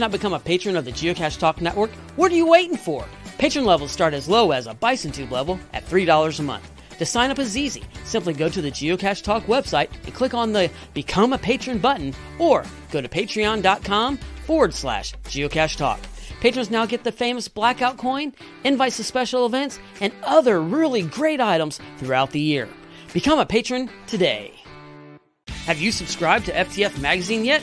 not become a patron of the Geocache Talk Network, what are you waiting for? Patron levels start as low as a Bison Tube level at $3 a month. To sign up is easy. Simply go to the Geocache Talk website and click on the Become a Patron button, or go to patreon.com forward slash geocache talk. Patrons now get the famous blackout coin, invites to special events, and other really great items throughout the year. Become a patron today. Have you subscribed to FTF Magazine yet?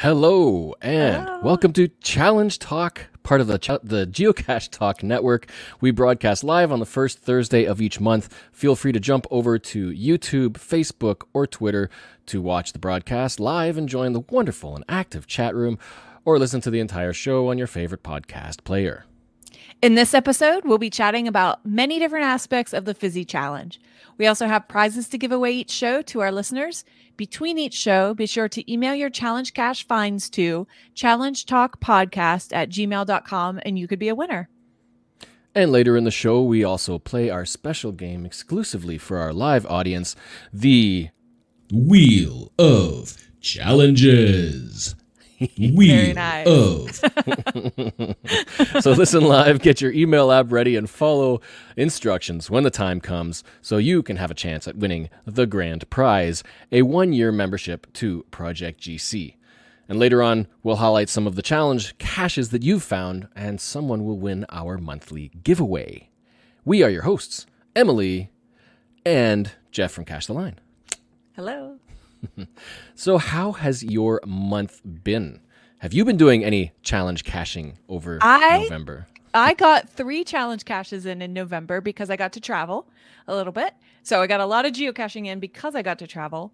Hello and welcome to Challenge Talk, part of the the Geocache Talk network. We broadcast live on the first Thursday of each month. Feel free to jump over to YouTube, Facebook, or Twitter to watch the broadcast live and join the wonderful and active chat room, or listen to the entire show on your favorite podcast player. In this episode, we'll be chatting about many different aspects of the Fizzy Challenge. We also have prizes to give away each show to our listeners. Between each show, be sure to email your challenge cache finds to challengetalkpodcast at gmail.com and you could be a winner. And later in the show, we also play our special game exclusively for our live audience, the Wheel of Challenges. Wheel nice. of. so listen live, get your email app ready, and follow instructions when the time comes so you can have a chance at winning the grand prize a one year membership to Project GC. And later on, we'll highlight some of the challenge caches that you've found, and someone will win our monthly giveaway. We are your hosts, Emily and Jeff from Cache the Line. Hello. So, how has your month been? Have you been doing any challenge caching over I- November? I got three challenge caches in in November because I got to travel a little bit. So I got a lot of geocaching in because I got to travel.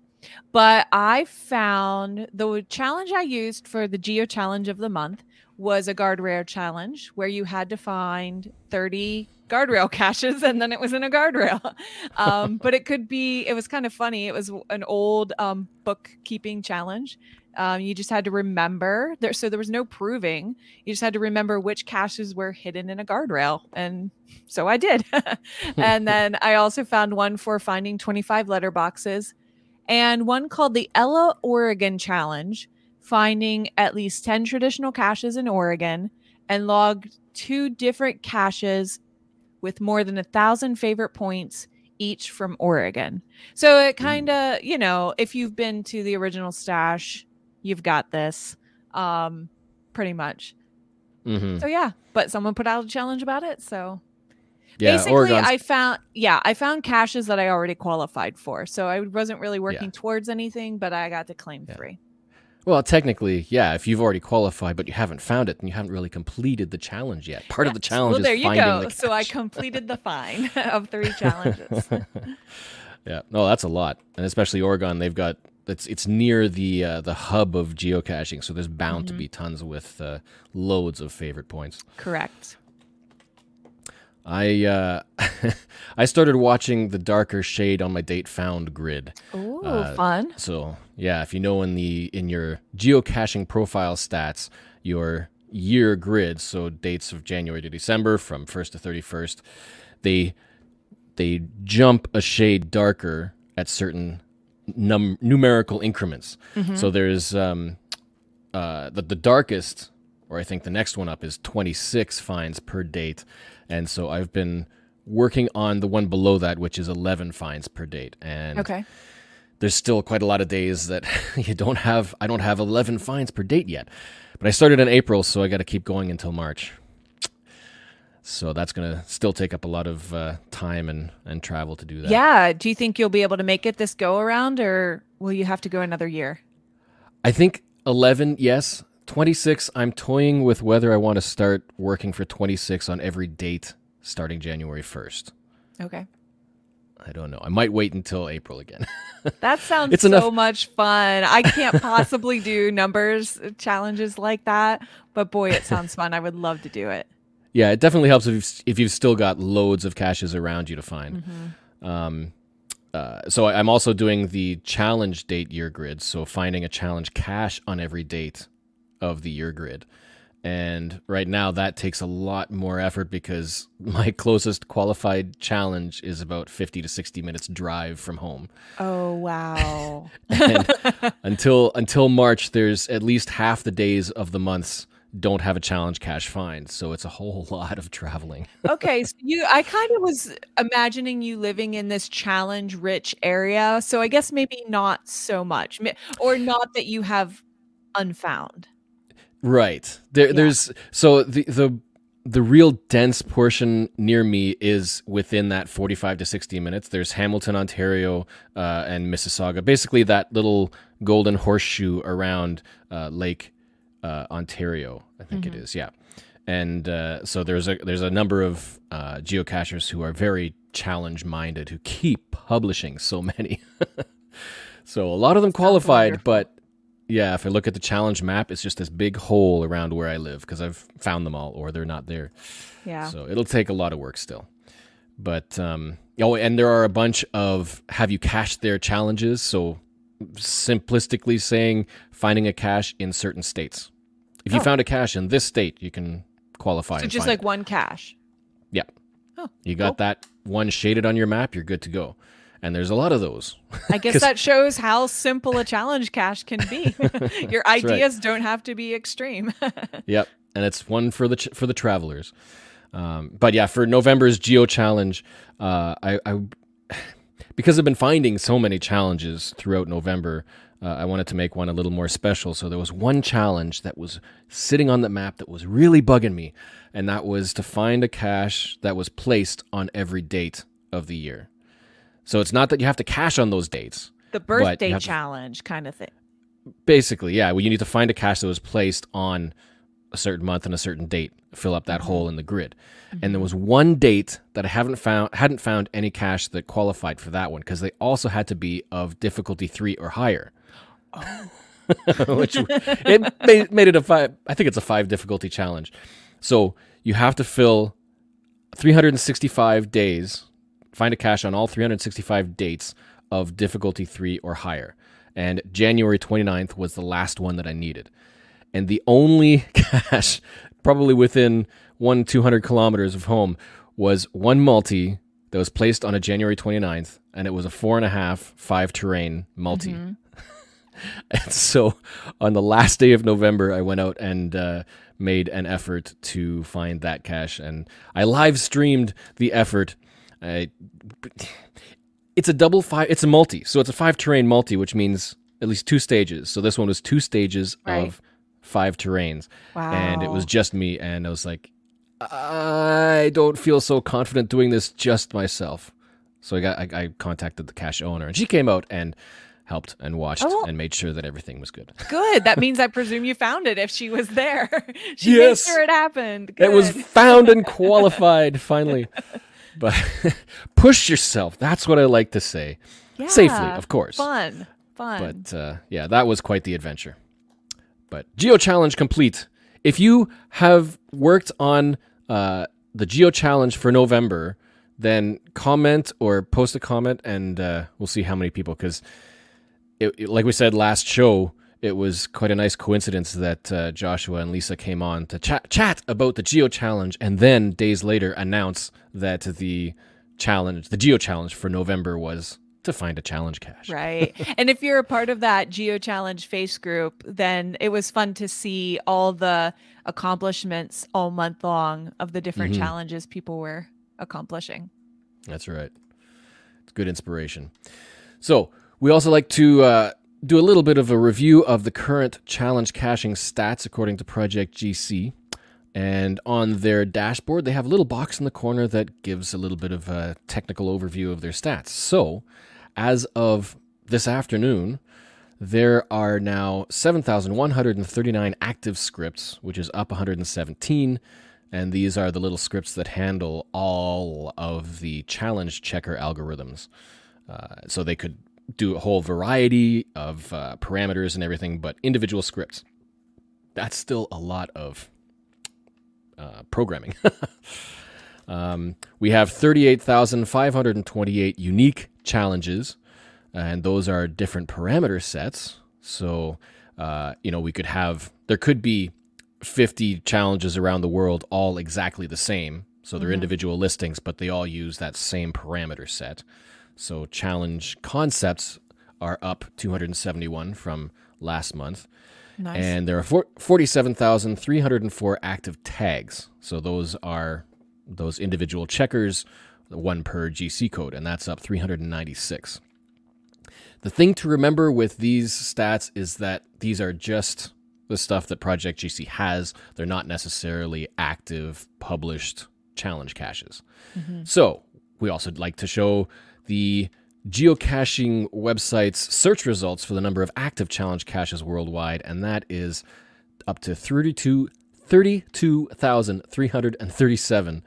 But I found the challenge I used for the geo challenge of the month was a guard rare challenge where you had to find 30 guardrail caches and then it was in a guardrail. Um, but it could be, it was kind of funny. It was an old um, bookkeeping challenge. Um, you just had to remember there, so there was no proving. You just had to remember which caches were hidden in a guardrail, and so I did. and then I also found one for finding 25 letter boxes, and one called the Ella Oregon Challenge, finding at least 10 traditional caches in Oregon, and logged two different caches with more than a thousand favorite points each from Oregon. So it kind of, you know, if you've been to the original stash, you've got this um pretty much. Mm-hmm. So yeah, but someone put out a challenge about it, so Yeah, basically Oregon's I found yeah, I found caches that I already qualified for. So I wasn't really working towards anything, but I got to claim Yeah. 3. Well, technically, yeah. If you've already qualified but you haven't found it, then you haven't really completed the challenge yet. Part of the challenge Well, is there you go. So I completed the fine of 3 challenges. yeah, no, that's a lot, and especially Oregon, they've got it's it's near the uh, the hub of geocaching, so there's bound to Mm-hmm. be tons with uh, loads of favorite points. Correct. I uh, I started watching the darker shade on my date found grid. Ooh, Uh, fun. So yeah, if you know in the in your geocaching profile stats, your year grid, so dates of January to December from first to thirty first, they they jump a shade darker at certain num- numerical increments. So there's um, uh, the the darkest, or I think the next one up is twenty six finds per date, and so I've been working on the one below that, which is eleven finds per date, and Okay. there's still quite a lot of days that you don't have I don't have 11 fines per date yet. But I started in April, so I got to keep going until March. So that's going to still take up a lot of uh, time and, and travel to do that. Yeah. Do you think you'll be able to make it this go around or will you have to go another year? I think 11, yes. 26, I'm toying with whether I want to start working for 26 on every date starting January 1st. Okay. I don't know. I might wait until April again. That sounds It's so enough- much fun. I can't possibly do numbers uh, challenges like that, but boy, it sounds fun. I would love to do it. yeah, it definitely helps if you've, if you've still got loads of caches around you to find. Mm-hmm. Um, uh, so I'm also doing the challenge date year grid. So finding a challenge cache on every date of the year grid. And right now that takes a lot more effort because my closest qualified challenge is about 50 to 60 minutes drive from home. Oh, wow. And until until March, there's at least half the days of the months don't have a challenge cache find. So it's a whole lot of traveling. okay, so you I kind of was imagining you living in this challenge rich area, so I guess maybe not so much or not that you have unfound. Right. There Yeah. there's so the the the real dense portion near me is within that 45 to 60 minutes. There's Hamilton, Ontario, uh, and Mississauga. Basically, that little golden horseshoe around uh, Lake uh, Ontario, I think it is. Yeah, and uh, so there's a there's a number of uh, geocachers who are very challenge minded who keep publishing so many. so a lot of them qualified, but yeah, if I look at the challenge map, it's just this big hole around where I live because I've found them all or they're not there. Yeah. So it'll take a lot of work still. But um oh and there are a bunch of have you cached their challenges, so simplistically saying finding a cache in certain states. If you Oh. found a cache in this state, you can qualify So just like it. one cache. Yeah. Oh, You got cool. that one shaded on your map, you're good to go. And there's a lot of those. I guess that shows how simple a challenge cache can be. Your right. ideas don't have to be extreme. Yep, and it's one for the ch- for the travelers. Um, but yeah, for November's Geo Challenge, uh, I, I because I've been finding so many challenges throughout November, uh, I wanted to make one a little more special. So there was one challenge that was sitting on the map that was really bugging me, and that was to find a cache that was placed on every date of the year. So it's not that you have to cache on those dates. the birthday have to- challenge kind of thing. Basically, yeah. Well, you need to find a cache that was placed on a certain month and a certain date, fill up that mm-hmm. hole in the grid. And there mm-hmm. was one date that I haven't found hadn't found any cache that qualified for that one because they also had to be of difficulty three or higher. Oh. Which it made, made it a five. I think it's a five difficulty challenge. So you have to fill 365 days, find a cache on all 365 dates of difficulty three or higher. And January 29th was the last one that I needed. And the only cache, probably within one, 200 kilometers of home, was one multi that was placed on a January 29th. And it was a four and a half, five terrain multi. And so on the last day of November, I went out and uh, made an effort to find that cache. And I live streamed the effort. I, it's a double five, it's a multi. So it's a five terrain multi, which means at least two stages. So this one was two stages Right. of five terrains. Wow. And it was just me. And I was like, I don't feel so confident doing this just myself. So I got I, I contacted the cache owner, and she came out and helped and watched Oh, well- and made sure that everything was good. good. That means I presume you found it if she was there. she Yes. made sure it happened. It was found and qualified finally. But push yourself. That's what I like to say. Safely, of course. Fun. Fun. But uh, yeah, that was quite the adventure. But Geo Challenge complete. If you have worked on uh, the Geo Challenge for November, then comment or post a comment, and uh, we'll see how many people. Because, like we said last show, it was quite a nice coincidence that uh, Joshua and Lisa came on to chat chat about the Geo Challenge, and then days later announce that the challenge, the Geo Challenge for November, was to find a challenge cache. Right. and if you're a part of that Geo Challenge face group, then it was fun to see all the accomplishments all month long of the different Mhm. challenges people were accomplishing. That's right. It's good inspiration. So, we also like to uh, do a little bit of a review of the current challenge caching stats according to Project GC. And on their dashboard, they have a little box in the corner that gives a little bit of a technical overview of their stats. So, as of this afternoon, there are now 7,139 active scripts, which is up 117. and these are the little scripts that handle all of the challenge checker algorithms. Uh, so they could do a whole variety of uh, parameters and everything, but individual scripts. That's still a lot of uh, programming. um, we have 38,528 unique challenges, and those are different parameter sets. So, uh, you know, we could have, there could be 50 challenges around the world, all exactly the same. So they're mm-hmm. individual listings, but they all use that same parameter set. So challenge concepts are up 271 from last month. Nice. And there are 47,304 active tags. So those are those individual checkers, one per GC code, and that's up 396. The thing to remember with these stats is that these are just the stuff that Project GC has. They're not necessarily active, published challenge caches. Mm-hmm. So we also like to show the geocaching website's search results for the number of active challenge caches worldwide, and that is up to 32, 32,337,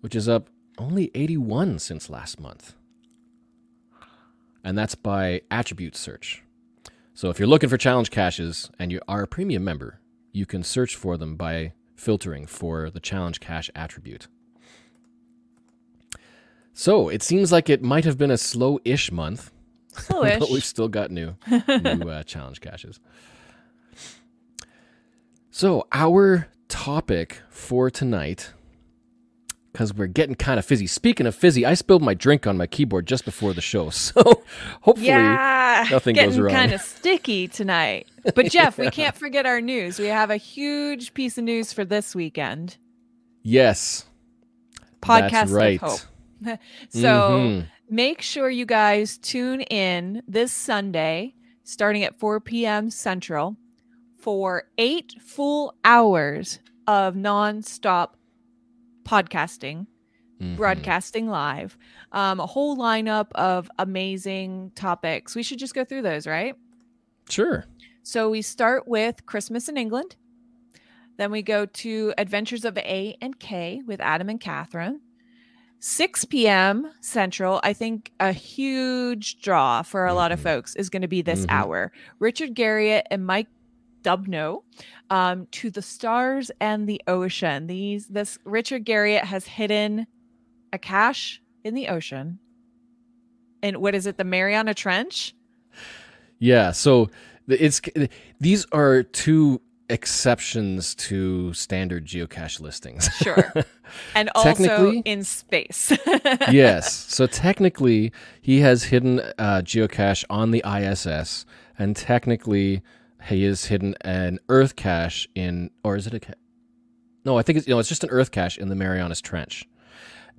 which is up only 81 since last month. And that's by attribute search. So if you're looking for challenge caches and you are a premium member, you can search for them by filtering for the challenge cache attribute. So it seems like it might have been a slow-ish month, slow-ish. but we've still got new new uh, challenge caches. So our topic for tonight, because we're getting kind of fizzy. Speaking of fizzy, I spilled my drink on my keyboard just before the show, so hopefully yeah, nothing goes wrong. Kind of sticky tonight. But Jeff, yeah. we can't forget our news. We have a huge piece of news for this weekend. Yes, podcast right. of hope. so mm-hmm. make sure you guys tune in this Sunday, starting at 4 p.m. Central, for eight full hours of nonstop podcasting, mm-hmm. broadcasting live. Um, a whole lineup of amazing topics. We should just go through those, right? Sure. So we start with Christmas in England. Then we go to Adventures of A and K with Adam and Catherine. 6 p.m. Central, I think a huge draw for a mm-hmm. lot of mm-hmm. folks is going to be this mm-hmm. hour. Richard Garriott and Mike Dubno um, to the stars and the ocean. These this Richard Garriott has hidden a cache in the ocean. And what is it? The Mariana Trench? Yeah. So it's these are two exceptions to standard geocache listings. Sure. And also in space. yes. So technically, he has hidden uh, geocache on the ISS, and technically, he has hidden an Earth cache in, or is it a? Ca- no, I think it's you know it's just an Earth cache in the Marianas Trench,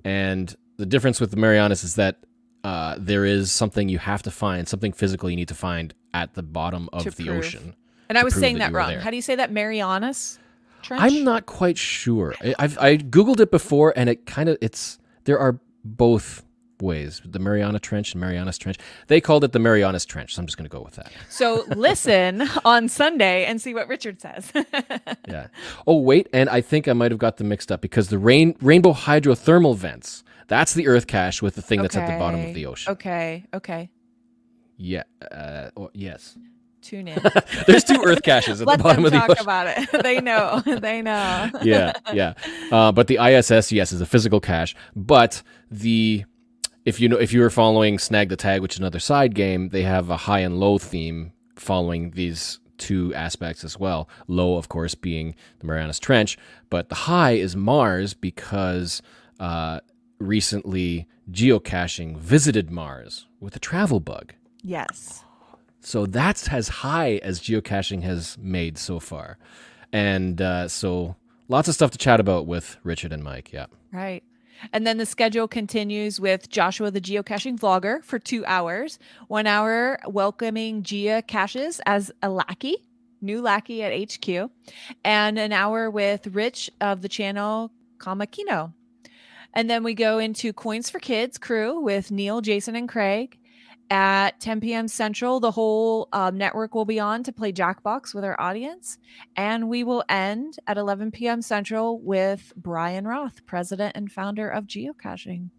and the difference with the Marianas is that uh, there is something you have to find, something physical you need to find at the bottom of the prove. ocean. And I was saying that, that wrong. There. How do you say that? Marianas Trench? I'm not quite sure. I've I googled it before, and it kind of it's there are both ways the Mariana Trench and Marianas Trench. They called it the Marianas Trench, so I'm just going to go with that. So listen on Sunday and see what Richard says. yeah. Oh wait, and I think I might have got them mixed up because the rain rainbow hydrothermal vents. That's the Earth cache with the thing okay. that's at the bottom of the ocean. Okay. Okay. Yeah. Uh, oh, yes tune in. There's two Earth caches at Let the bottom of the ocean. talk about it. they know. They know. yeah, yeah. Uh, but the ISS, yes, is a physical cache. But the if you know if you were following Snag the Tag, which is another side game, they have a high and low theme following these two aspects as well. Low, of course, being the Marianas Trench, but the high is Mars because uh, recently geocaching visited Mars with a travel bug. Yes. So that's as high as geocaching has made so far. And uh, so lots of stuff to chat about with Richard and Mike. Yeah. Right. And then the schedule continues with Joshua, the geocaching vlogger, for two hours. One hour welcoming geocaches as a lackey, new lackey at HQ, and an hour with Rich of the channel Kamakino. And then we go into Coins for Kids crew with Neil, Jason, and Craig at 10 p.m. Central. The whole um, network will be on to play Jackbox with our audience. And we will end at 11 p.m. Central with Bryan Roth, president and founder of Geocaching.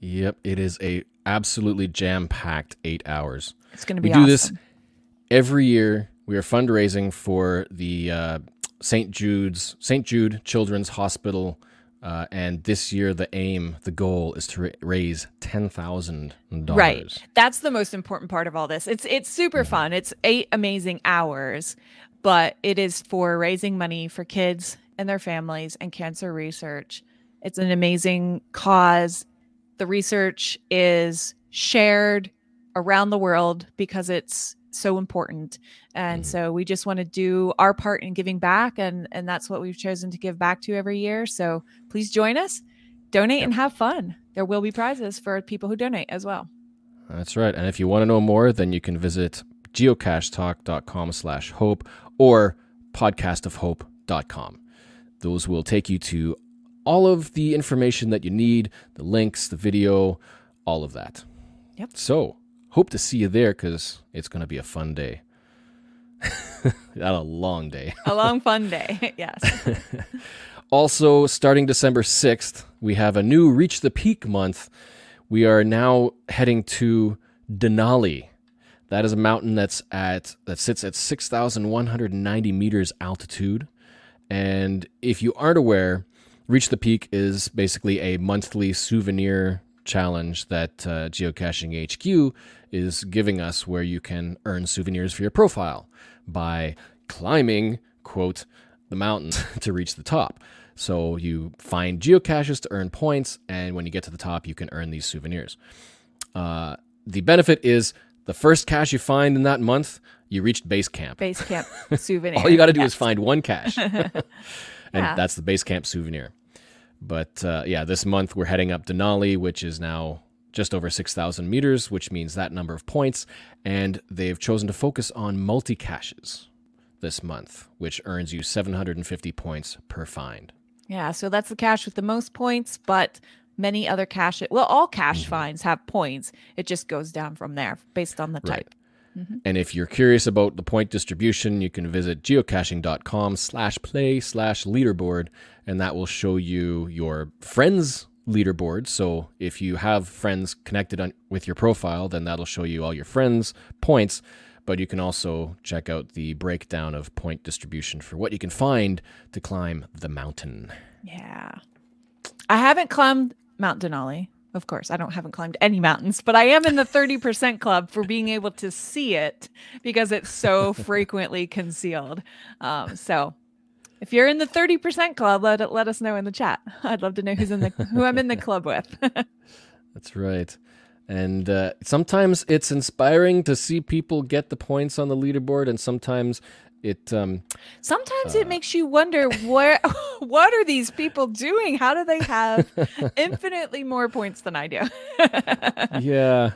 Yep, it is a absolutely jam-packed 8 hours. It's going to be We do awesome. this every year. We are fundraising for the uh, St. Jude's St. Jude Children's Hospital uh, and this year the aim, the goal is to ra- raise $10,000. Right. That's the most important part of all this. It's it's super fun. It's 8 amazing hours, but it is for raising money for kids and their families and cancer research. It's an amazing cause. The research is shared around the world because it's so important. And Mhm. so we just want to do our part in giving back and and that's what we've chosen to give back to every year. So please join us. Donate Yep. and have fun. There will be prizes for people who donate as well. That's right. And if you want to know more, then you can visit geocachetalk.com slash hope or podcastofhope.com. Those will take you to all of the information that you need, the links, the video, all of that. Yep. So hope to see you there because it's going to be a fun day. Not a long day. a long fun day yes Also, starting December 6th, we have a new Reach the Peak month. We are now heading to Denali. That is a mountain that's at that sits at 6,190 meters altitude. And if you aren't aware, Reach the Peak is basically a monthly souvenir challenge that uh, Geocaching HQ is giving us where you can earn souvenirs for your profile by climbing, quote, the mountain to reach the top. So you find geocaches to earn points, and when you get to the top, you can earn these souvenirs. Uh, the benefit is the first cache you find in that month, you reached base camp. base camp souvenir All you got to do Yes. is find one cache, and Yeah. that's the base camp souvenir. But uh, yeah, this month we're heading up Denali, which is now just over 6,000 meters, which means that number of points. And they've chosen to focus on multi caches this month, which earns you 750 points per find. yeah so that's the cache with the most points but many other cache well all cache Mm-hmm. finds have points it just goes down from there based on the Right. type And if you're curious about the point distribution, you can visit geocaching.com slash play slash leaderboard, and that will show you your friends' leaderboard. So if you have friends connected on, with your profile, then that'll show you all your friends' points. But you can also check out the breakdown of point distribution for what you can find to climb the mountain. yeah i haven't climbed mount denali of course i don't haven't climbed any mountains but i am in the 30% club for being able to see it because it's so frequently concealed um, so if you're in the 30% club let, let us know in the chat i'd love to know who's in the who i'm in the club with That's right. And uh, sometimes it's inspiring to see people get the points on the leaderboard, and sometimes it um, Sometimes Uh. it makes you wonder where what are these people doing? How do they have infinitely more points than I do? yeah.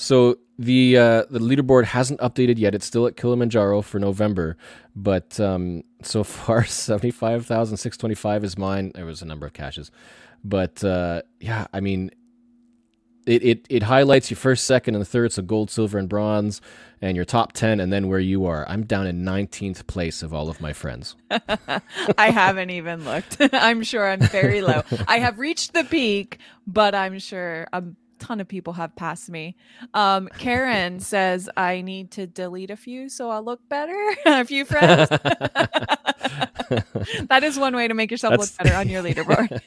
So the uh, the leaderboard hasn't updated yet. It's still at Kilimanjaro for November, but um, so far seventy five thousand six twenty five is mine. There was a number of caches, but uh, yeah, I mean, it, it it highlights your first, second, and third. So gold, silver, and bronze, and your top ten, and then where you are. I'm down in nineteenth place of all of my friends. I haven't even looked. I'm sure I'm very low. I have reached the peak, but I'm sure a ton of people have passed me. Um, Karen says I need to delete a few so I'll look better. a few friends. that is one way to make yourself That's- look better on your leaderboard.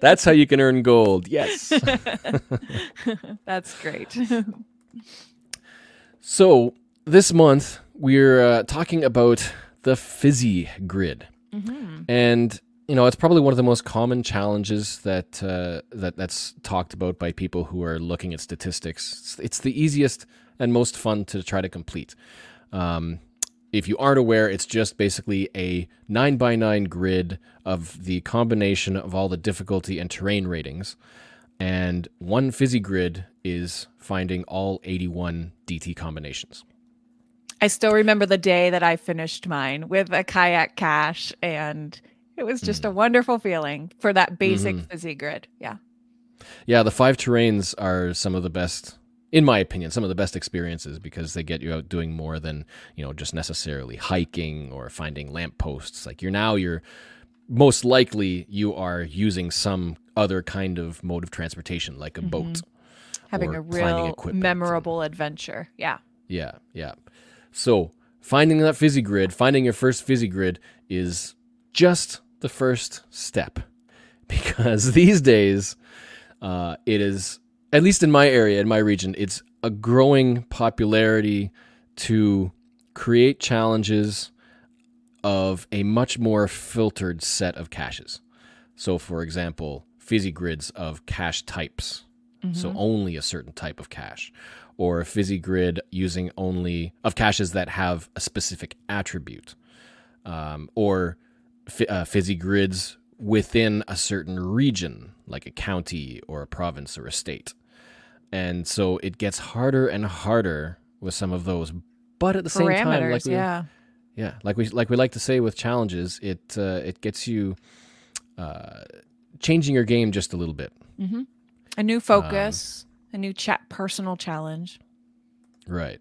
That's how you can earn gold. Yes. That's great. So this month we're uh, talking about the fizzy grid, Mhm. and you know it's probably one of the most common challenges that uh, that that's talked about by people who are looking at statistics. It's, it's the easiest and most fun to try to complete. Um, if you aren't aware, it's just basically a nine by nine grid of the combination of all the difficulty and terrain ratings. And one fizzy grid is finding all 81 DT combinations. I still remember the day that I finished mine with a kayak cache, and it was just Mm. a wonderful feeling for that basic Mm-hmm. fizzy grid. Yeah. Yeah, the five terrains are some of the best in my opinion, some of the best experiences because they get you out doing more than you know just necessarily hiking or finding lampposts. Like you're now you're most likely you are using some other kind of mode of transportation, like a Mm-hmm. boat. Having a real memorable adventure. Yeah. Yeah, yeah. So finding that fizzy grid, finding your first fizzy grid is just the first step because these days uh, it is, at least in my area, in my region, it's a growing popularity to create challenges of a much more filtered set of caches. So, for example, fizzy grids of cache types. So, only a certain type of cache. Or a fizzy grid using only of caches that have a specific attribute. Um, or uh, fizzy grids within a certain region, like a county or a province or a state. And so it gets harder and harder with some of those. But at the same time, like we, yeah. yeah, like we like we like to say with challenges, it uh, it gets you uh, changing your game just a little bit, A new focus, a new chat personal challenge. right?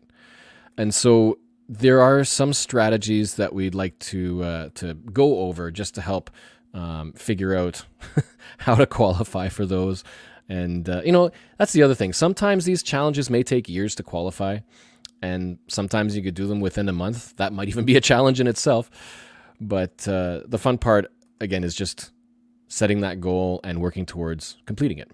And so there are some strategies that we'd like to uh, to go over just to help um, figure out how to qualify for those. And uh, you know that's the other thing. Sometimes these challenges may take years to qualify, and sometimes you could do them within a month. That might even be a challenge in itself. But uh, the fun part again is just setting that goal and working towards completing it.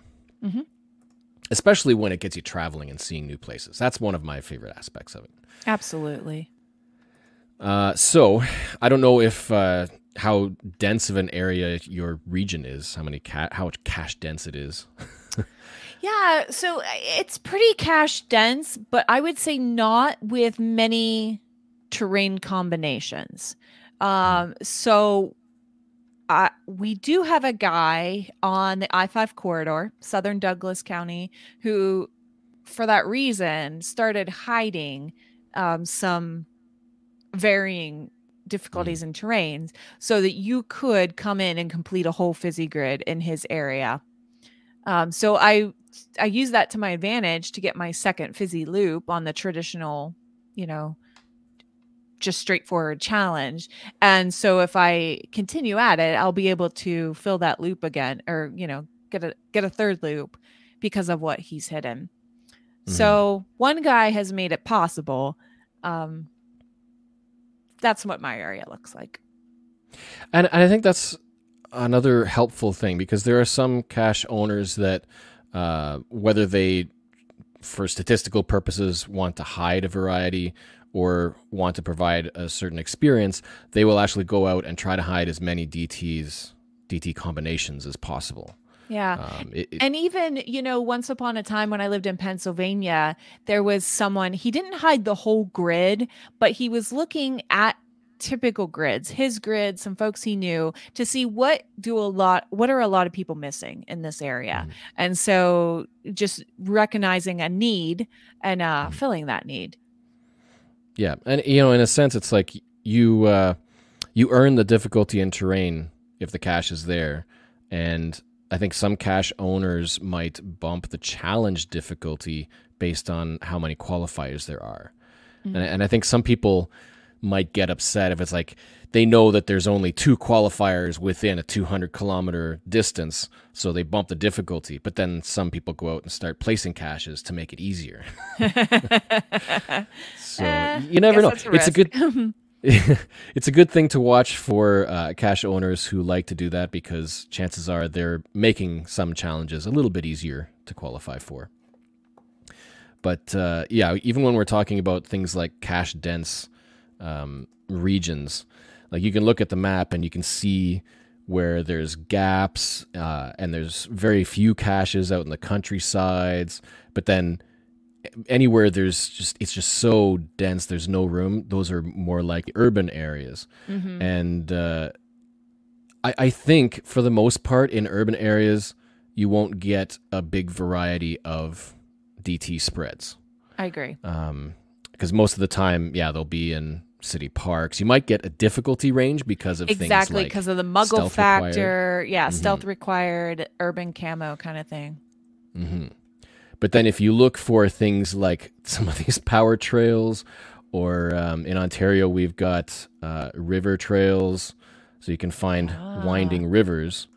Especially when it gets you traveling and seeing new places. That's one of my favorite aspects of it. Absolutely. Uh, so, I don't know if uh, how dense of an area your region is, how many ca- how much cache dense it is. Yeah, so uh, it's pretty cache dense, but I would say not with many terrain combinations. Um, so uh, we do have a guy on the I 5 corridor, southern Douglas County, who, for that reason, started hiding um, some varying difficulties in terrains so that you could come in and complete a whole fizzy grid in his area. Um, so I I use that to my advantage to get my second fizzy loop on the traditional, you know, just straightforward challenge. And so if I continue at it, I'll be able to fill that loop again or, you know, get a get a third loop because of what he's hidden. So one guy has made it possible. Um that's what my area looks like. And, and I think that's another helpful thing because there are some cache owners that, uh, whether they, for statistical purposes, want to hide a variety or want to provide a certain experience, they will actually go out and try to hide as many DTs, DT combinations as possible. Yeah. Um, it, it- And even, you know, once upon a time when I lived in Pennsylvania, there was someone, he didn't hide the whole grid, but he was looking at typical grids, his grid, some folks he knew to see what do a lot what are a lot of people missing in this area. Mhm. And so just recognizing a need and uh Mhm. filling that need. Yeah, and you know, in a sense, it's like you uh, you earn the difficulty in terrain if the cache is there, and I think some cache owners might bump the challenge difficulty based on how many qualifiers there are, and, and I think some people might get upset if it's like they know that there's only two qualifiers within a 200 kilometer distance, so they bump the difficulty. But then some people go out and start placing caches to make it easier. So Eh, you never know. It's a good it's a good thing to watch for uh, cache owners who like to do that because chances are they're making some challenges a little bit easier to qualify for. But uh, yeah, even when we're talking about things like cache dense um, regions, like you can look at the map and you can see where there's gaps uh, and there's very few caches out in the countrysides, but then anywhere there's just it's just so dense there's no room those are more like urban areas Mhm. and uh, I, I think for the most part in urban areas you won't get a big variety of dt spreads I agree. Because most of the time yeah they'll be in city parks you might get a difficulty range because of Exactly, things like because of the muggle stealth required. factor. Yeah, Mhm. stealth required, urban camo kind of thing. hmm but then if you look for things like some of these power trails, or um, in Ontario we've got uh, river trails, so you can find Ah. winding rivers,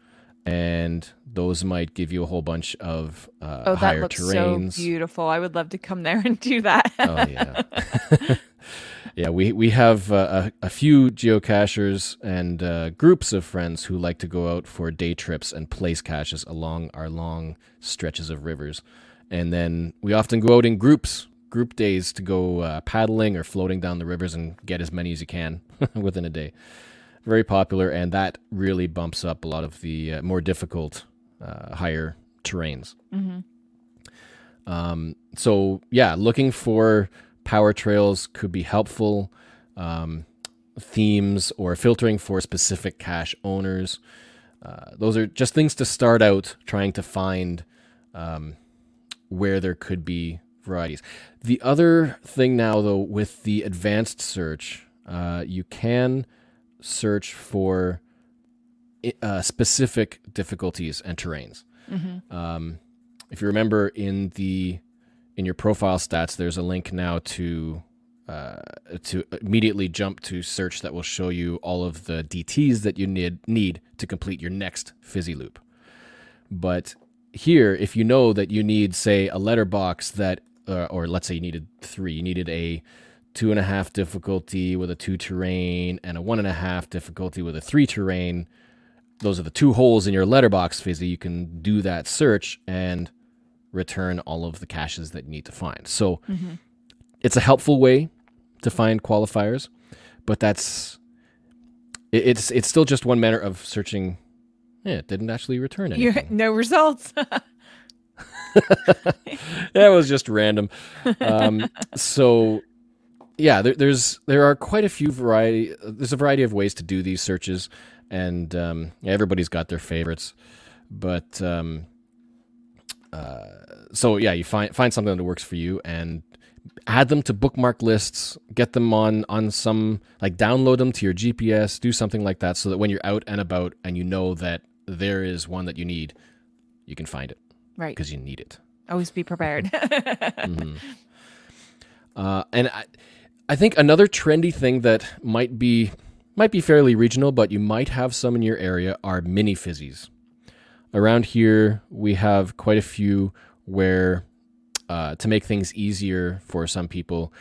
and those might give you a whole bunch of uh, Oh, that higher looks terrains. so beautiful. I would love to come there and do that. oh yeah yeah we we have uh, a, a few geocachers and uh, groups of friends who like to go out for day trips and place caches along our long stretches of rivers and then we often go out in groups group days to go uh, paddling or floating down the rivers and get as many as you can within a day very popular and that really bumps up a lot of the uh, more difficult uh, higher terrains hmm um, so yeah, looking for power trails could be helpful. Um, themes or filtering for specific cache owners. Uh, those are just things to start out trying to find um, where there could be varieties. The other thing now, though, with the advanced search, uh, you can search for uh, specific difficulties and terrains. hmm Um, if you remember in the in your profile stats, there's a link now to uh, to immediately jump to search that will show you all of the DTs that you need need to complete your next fizzy loop. But here, if you know that you need, say, a letterbox that, uh, or let's say you needed three, you needed a two and a half difficulty with a two terrain and a one and a half difficulty with a three terrain. Those are the two holes in your letterbox fizzy. You can do that search and return all of the caches that you need to find. So hmm it's a helpful way to find qualifiers, but that's it, it's it's still just one manner of searching. Yeah, it didn't actually return You anything. no results. that was just random. Um, so yeah, there, there's there are quite a few variety. There's a variety of ways to do these searches, and um, everybody's got their favorites. But um, uh, so yeah, you find find something that works for you and add them to bookmark lists. Get them on on some like download them to your GPS. Do something like that so that when you're out and about and you know that there is one that you need, you can find it right. because you need it. Always be prepared. Mhm. Uh, and I, I think another trendy thing that might be might be fairly regional, but you might have some in your area are mini fizzies. Around here, we have quite a few where uh, to make things easier for some people,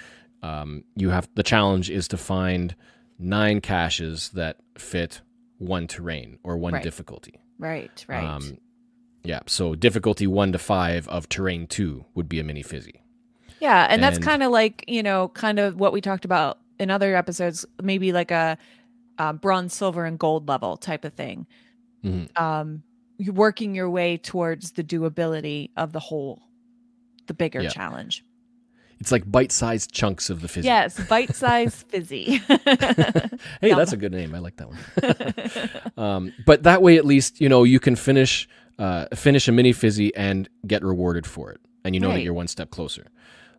um, you have the challenge is to find nine caches that fit one terrain or one Right. difficulty. right. Right. Um, yeah, so difficulty one to five of terrain two would be a mini fizzy. Yeah, and that's kind of like you know, kind of what we talked about in other episodes. Maybe like a, uh bronze, silver, and gold level type of thing. Mhm. Um, you're working your way towards the doability of the whole, the bigger Yeah. challenge. It's like bite-sized chunks of the fizzy. Yes, bite-sized fizzy. Hey, that's a good name. I like that one. um, but that way, at least you know you can finish uh, finish a mini fizzy and get rewarded for it, and you know that you're one step closer.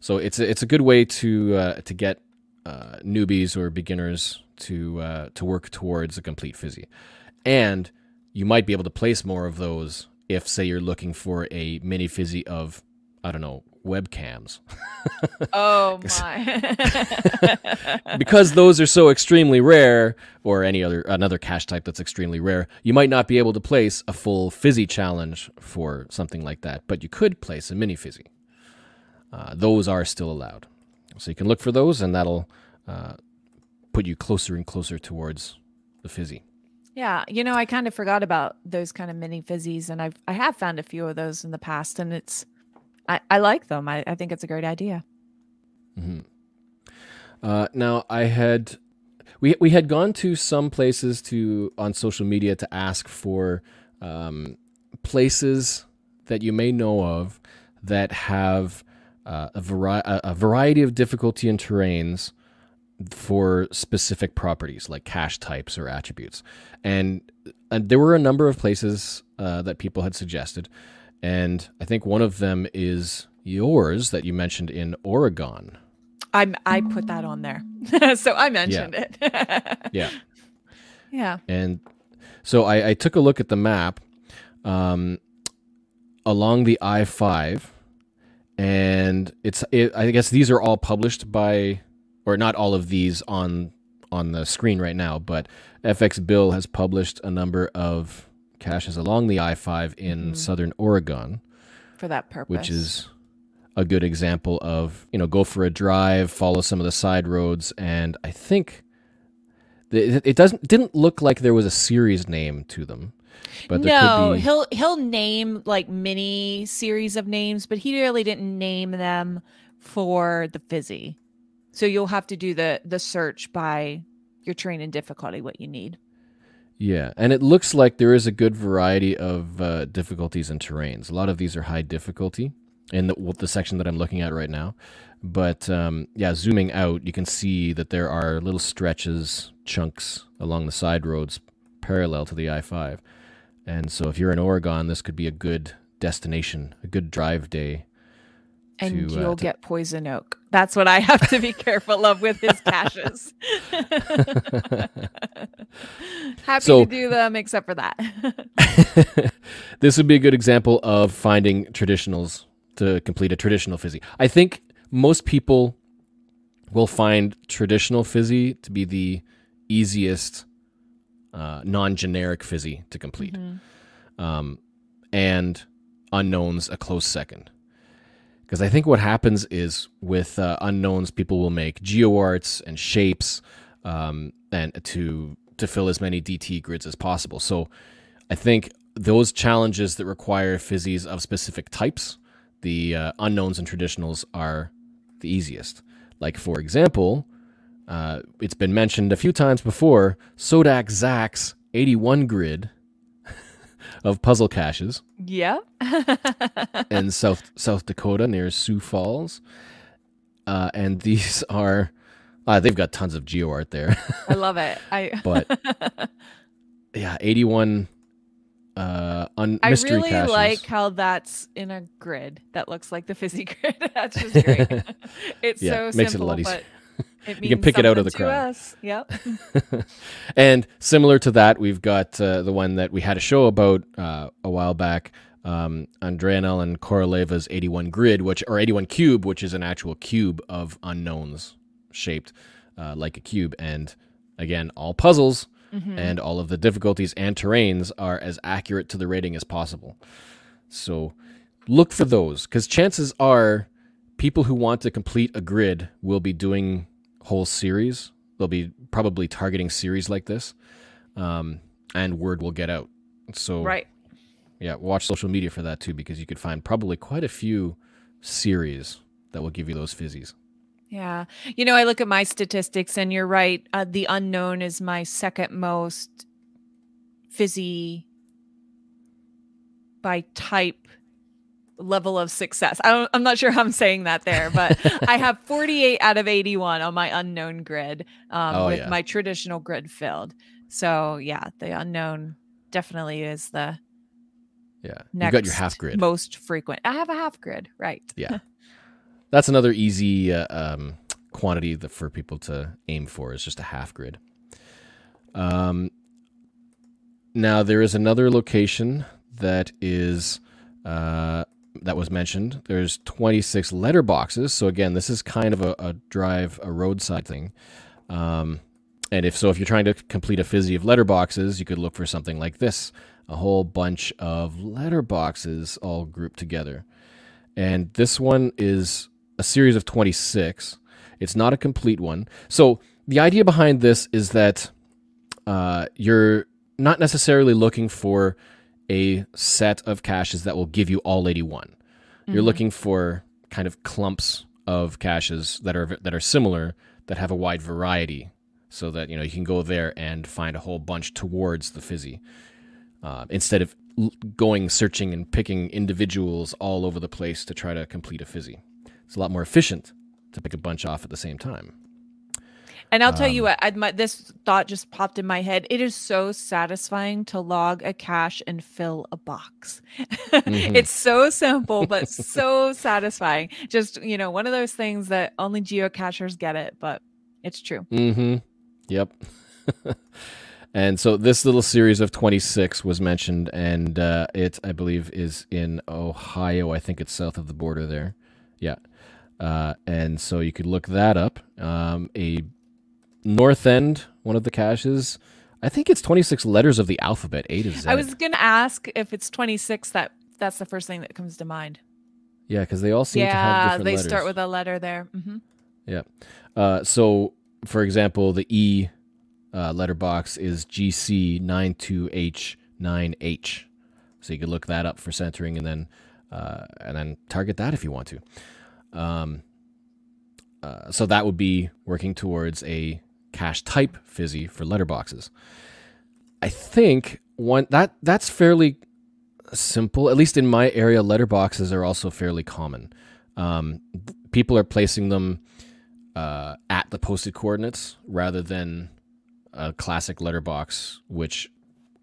So it's a, it's a good way to uh, to get uh, newbies or beginners to uh, to work towards a complete fizzy, and you might be able to place more of those if, say, you're looking for a mini fizzy of I don't know webcams. oh my! because those are so extremely rare, or any other another cache type that's extremely rare, you might not be able to place a full fizzy challenge for something like that, but you could place a mini fizzy. Uh, those are still allowed, so you can look for those, and that'll uh, put you closer and closer towards the fizzy. yeah, you know, I kind of forgot about those kind of mini fizzies, and I've I have found a few of those in the past, and it's I, I like them. I, I think it's a great idea. hmm Uh, now I had we we had gone to some places to on social media to ask for um, places that you may know of that have uh, a, vari- a, variety of difficulty and terrains for specific properties like cache types or attributes, and, and there were a number of places uh, that people had suggested, and I think one of them is yours that you mentioned in Oregon. I I put that on there, so I mentioned it. Yeah. yeah. And so I, I took a look at the map um, along the I 5, and it's it, I guess these are all published by, or not all of these on on the screen right now, but FX Bill has published a number of caches along the I five in Mhm. southern Oregon, For that purpose. which is a good example of you know go for a drive, follow some of the side roads, and I think the- it, it doesn't didn't look like there was a series name to them, but no, be. he'll he'll name like mini series of names, but he really didn't name them for the fizzy. So you'll have to do the the search by your terrain and difficulty what you need. Yeah, and it looks like there is a good variety of uh, difficulties and terrains. A lot of these are high difficulty in the, the section that I'm looking at right now. But um, yeah, zooming out, you can see that there are little stretches, chunks along the side roads parallel to the I 5. And so if you're in Oregon, this could be a good destination, a good drive day. And to, uh, you'll to- get poison oak. That's what I have to be careful of with his caches. Happy So- to do them except for that. this would be a good example of finding traditionals to complete a traditional fizzy. I think most people will find traditional fizzy to be the easiest uh, non-generic fizzy to complete, Mm-hmm. um, and unknowns a close second. Because I think what happens is with uh, unknowns, people will make geoarts and shapes, um, and to to fill as many DT grids as possible. So I think those challenges that require fizzies of specific types, the uh, unknowns and traditionals are the easiest. Like for example, uh, it's been mentioned a few times before. Sodak Zach's 81 grid of puzzle caches yeah. in South South Dakota near Sioux Falls, uh, and these are uh, they've got tons of geo art there, I love it. I but yeah, 81 uh, un- I really caches. like how that's in a grid that looks like the fizzy grid. that's just great. it's Yeah, so makes it a simple, lot easier. but You can pick it out of the crowd. us. Yep. and similar to that, we've got uh, the one that we had a show about uh, a while back. Um, Andrea and Ellen Koroleva's 81 grid, which or 81 cube, which is an actual cube of unknowns shaped uh, like a cube. And again, all puzzles Mhm. and all of the difficulties and terrains are as accurate to the rating as possible. So look for those because chances are people who want to complete a grid will be doing whole series. They'll be probably targeting series like this, um, and word will get out. So Right. yeah, watch social media for that too because you could find probably quite a few series that will give you those fizzies. Yeah. You know, I look at my statistics and you're right. Uh, the unknown is my second most fizzy by type level of success. I don't, I'm not sure how I'm saying that there, but I have 48 out of 81 on my unknown grid um, Oh, with yeah. my traditional grid filled. So, yeah, the unknown definitely is the Yeah, next you got your half grid. most frequent. I have a half grid, right? Yeah. That's another easy uh, um, quantity that for people to aim for is just a half grid. Um, now there is another location that is uh, that was mentioned. There's 26 letterboxes. So again, this is kind of a, a drive, a roadside thing. Um, and if so, if you're trying to complete a fizzy of letterboxes, you could look for something like this: a whole bunch of letterboxes all grouped together. And this one is a series of 26. It's not a complete one. So the idea behind this is that uh, you're not necessarily looking for a set of caches that will give you all 81. You're Mhm. looking for kind of clumps of caches that are that are similar that have a wide variety, so that you know you can go there and find a whole bunch towards the fizzy uh, instead of l- going searching and picking individuals all over the place to try to complete a fizzy. It's a lot more efficient to pick a bunch off at the same time. And I'll tell you Um, what, I'd, my, this thought just popped in my head. It is so satisfying to log a cache and fill a box. Mhm. it's so simple, but so satisfying. Just, you know, one of those things that only geocachers get it, but it's true. Mm-hmm. Yep. and so this little series of 26 was mentioned, and uh, it, I believe, is in Ohio. I think it's south of the border there. Yeah. Uh, and so you could look that up. Um, a North End, one of the caches. I think it's 26 letters of the alphabet, A to Z. I was gonna ask if it's 26. That that's the first thing that comes to mind. yeah, because they all seem to have yeah, different they letters. start with a letter there. hmm Yeah. Uh, so, for example, the E uh, letterbox is GC92H9H. So you could look that up for centering, and then uh, and then target that if you want to. Um, uh, so that would be working towards a cache type fizzy for letterboxes. I think one that that's fairly simple. At least in my area, letterboxes are also fairly common. Um, people are placing them uh, at the posted coordinates rather than a classic letterbox, which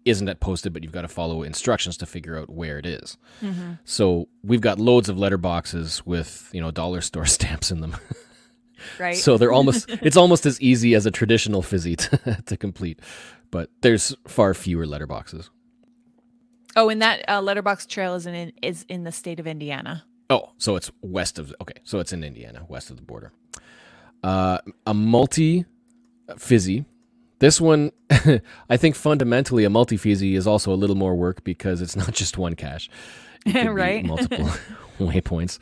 isn't at posted, but you've got to follow instructions to figure out where it is. So we've got loads of letterboxes with you know dollar store stamps in them. Right. So they're almost it's almost as easy as a traditional fizzy to, to complete, but there's far fewer letterboxes. oh, and that uh, letterbox trail is in is in the state of Indiana. Oh, so it's west of okay, so it's in Indiana, west of the border. Uh, a multi fizzy. This one, I think fundamentally a multi fizzy is also a little more work because it's not just one cache, It could be Right. multiple waypoints.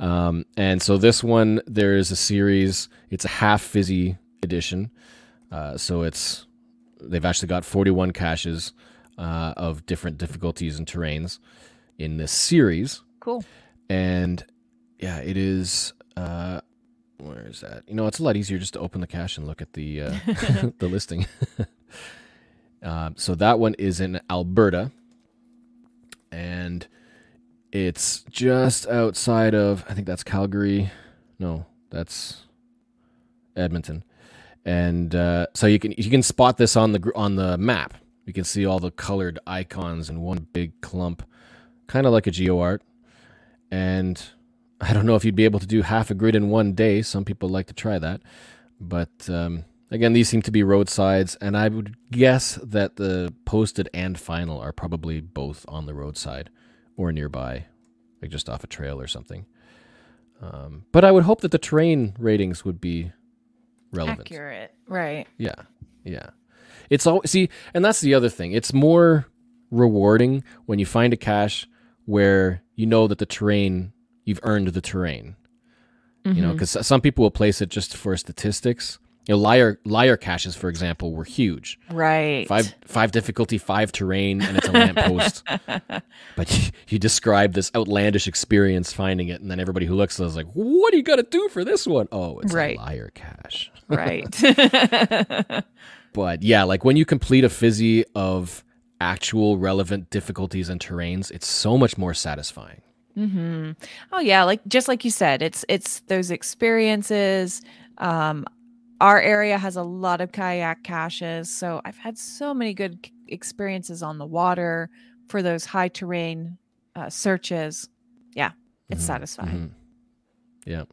Um, and so this one, there's a series. It's a half fizzy edition, uh, so it's they've actually got 41 caches uh, of different difficulties and terrains in this series Cool. and yeah, it is. Uh, where is that? You know, it's a lot easier just to open the cache and look at the uh, the listing. um, so that one is in Alberta, and it's just outside of. I think that's Calgary. No, that's Edmonton. And uh, so you can you can spot this on the on the map. You can see all the colored icons in one big clump, kind of like a geo art and I don't know if you'd be able to do half a grid in one day. Some people like to try that, but um, again, these seem to be roadsides, and I would guess that the posted and final are probably both on the roadside or nearby, like just off a trail or something. Um, but I would hope that the terrain ratings would be relevant. Accurate. Right. Yeah, yeah. It's all see, and that's the other thing. It's more rewarding when you find a cache where you know that the terrain you've earned the terrain. You know, because some people will place it just for statistics. You know, liar liar caches, for example, were huge. Right. Five five difficulty, five terrain, and it's a lamppost. but you, you describe this outlandish experience finding it, and then everybody who looks is like, "What do you got to do for this one?" Oh, it's Right. a liar cache. Right. But yeah, like when you complete a fizzy of actual relevant difficulties and terrains, it's so much more satisfying. Mm-hmm. Oh yeah, like just like you said, it's it's those experiences. Um, our area has a lot of kayak caches, so I've had so many good experiences on the water for those high terrain uh, searches. Yeah, it's Mhm, satisfying. mhm. Yeah.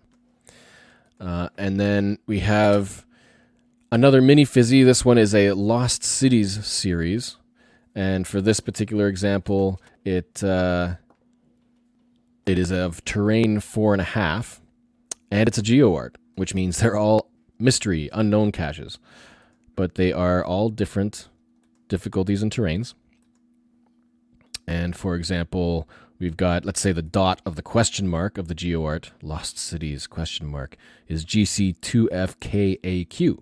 Uh, and then we have another mini fizzy. This one is a Lost Cities series. And for this particular example, it uh, it is of terrain four and a half, and it's a geo art, which means they're all mystery, unknown caches, but they are all different difficulties and terrains. And for example, we've got let's say the dot of the question mark of the geo art, Lost Cities question mark, is GC2FKAQ.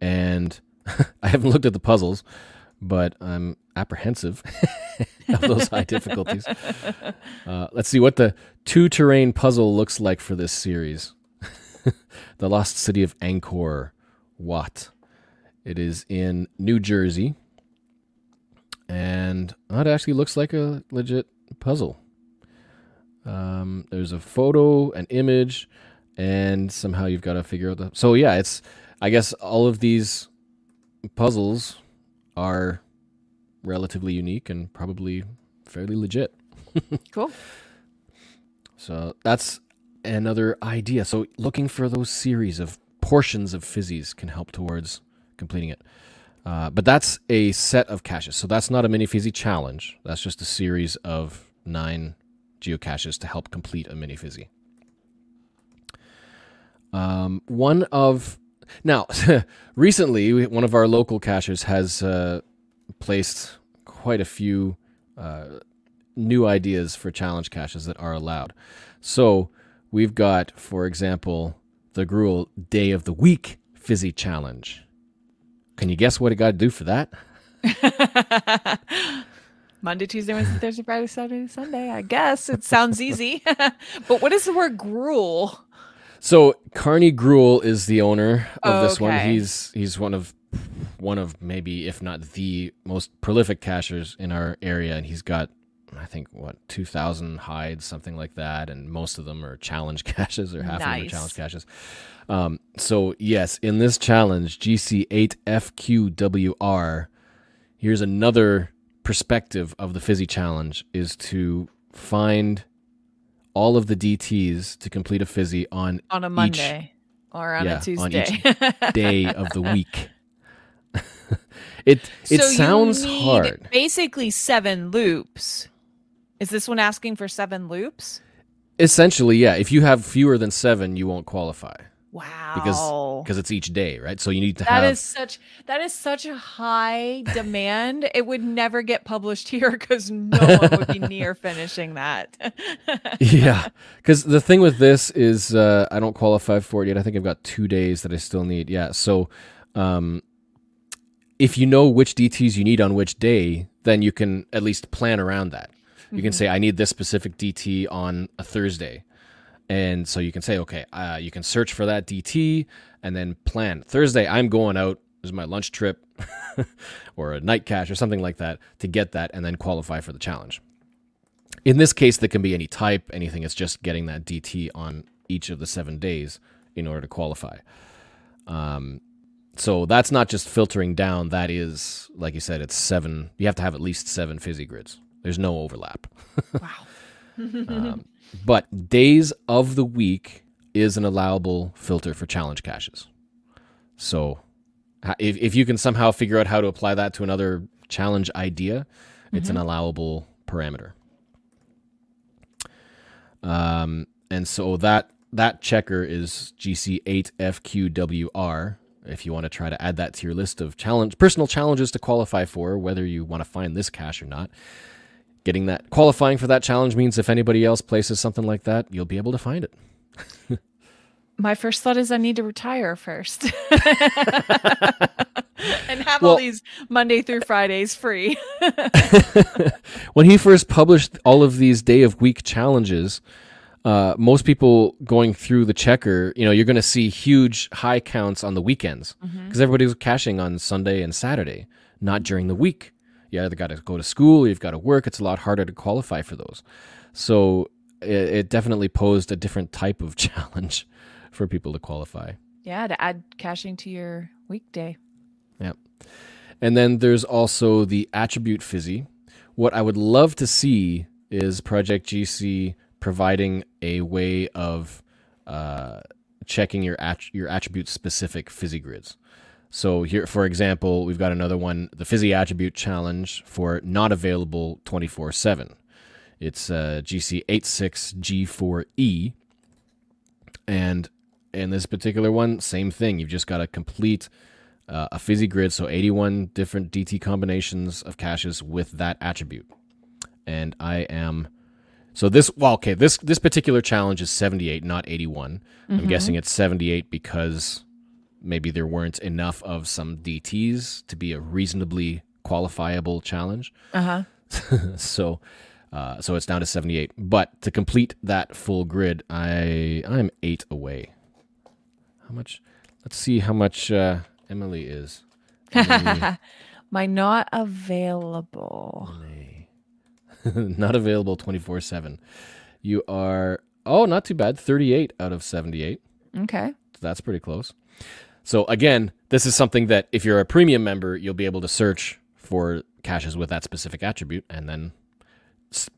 And I haven't looked at the puzzles, but I'm apprehensive of those high difficulties. Uh, let's see what the two terrain puzzle looks like for this series. the Lost City of Angkor Wat. It is in New Jersey. And that actually looks like a legit puzzle. Um, there's a photo, an image, and somehow you've got to figure out the. So yeah, it's. I guess all of these puzzles are relatively unique and probably fairly legit. Cool. So that's another idea. So looking for those series of portions of fizzies can help towards completing it. Uh, but that's a set of caches. So that's not a mini fizzy challenge. That's just a series of nine geocaches to help complete a mini fizzy. Um, one of now recently, one of our local cachers has uh, placed quite a few uh, new ideas for challenge caches that are allowed. So we've got, for example, the Gruel Day of the Week Fizzy Challenge. Can you guess what it got to do for that? Monday, Tuesday, Wednesday, Thursday, Friday, Saturday, Sunday. I guess it sounds easy. but what is the word gruel? So Carney Gruel is the owner of this one. He's he's one of one of maybe if not the most prolific cachers in our area, and he's got I think what two thousand hides, something like that, and most of them are challenge caches, or half of them are challenge caches. Um, so yes, in this challenge, GC8FQWR, here's another perspective of the fizzy challenge: is to find all of the DTs to complete a fizzy on On a Monday or on yeah, a on Tuesday. each day of the week. it it So you sounds need hard. Basically, seven loops. Is this one asking for seven loops? Essentially, yeah. If you have fewer than seven, you won't qualify Wow. because because it's each day, right? So you need to That have is such that is such a high demand. it would never get published here because no one would be near finishing that. yeah. Because the thing with this is uh, I don't qualify for it yet. I think I've got two days that I still need. Yeah. So um, if you know which DTs you need on which day, then you can at least plan around that. You can say, I need this specific DT on a Thursday. And so you can say, okay, uh, you can search for that DT and then plan. Thursday, I'm going out. This is my lunch trip or a night cache or something like that to get that and then qualify for the challenge. In this case, that can be any type, anything. It's just getting that DT on each of the seven days in order to qualify. Um, so that's not just filtering down. That is, like you said, it's seven. You have to have at least seven fizzy grids. There's no overlap. wow. Um, but days of the week is an allowable filter for challenge caches. So if, if you can somehow figure out how to apply that to another challenge idea, it's an allowable parameter. Um, and so that that checker is GC8FQWR. If you want to try to add that to your list of challenge personal challenges to qualify for, whether you want to find this cache or not, getting that qualifying for that challenge means if anybody else places something like that, you'll be able to find it. My first thought is I need to retire first. and have Well- all these Monday through Fridays free. when he first published all of these day of week challenges, uh, most people going through the checker, you know, you're going to see huge high counts on the weekends because everybody's caching on Sunday and Saturday, not during the week. You either got to go to school, or you've got to work. It's a lot harder to qualify for those. So it, it definitely posed a different type of challenge for people to qualify. yeah, to add caching to your weekday. Yep. And then there's also the attribute fizzy. What I would love to see is Project GC providing a way of uh, checking your att- your attribute specific fizzy grids. So here, for example, we've got another one, the fizzy attribute challenge for not available 24 seven. It's uh, GC86G4E, and in this particular one, same thing. You've just got to complete uh, a fizzy grid, so 81 different DT combinations of caches with that attribute. And I am so this well, okay, this this particular challenge is 78, not 81. I'm guessing it's 78 because maybe there weren't enough of some DTs to be a reasonably qualifiable challenge. Uh huh. so uh, so it's down to 78. But to complete that full grid, I I'm 8 away. How much? Let's see how much uh, Emily is. Emily, My not available. not available 24/7. You are oh, not too bad. 38 out of 78. Okay. So That's pretty close. So again, this is something that if you're a premium member, you'll be able to search for caches with that specific attribute and then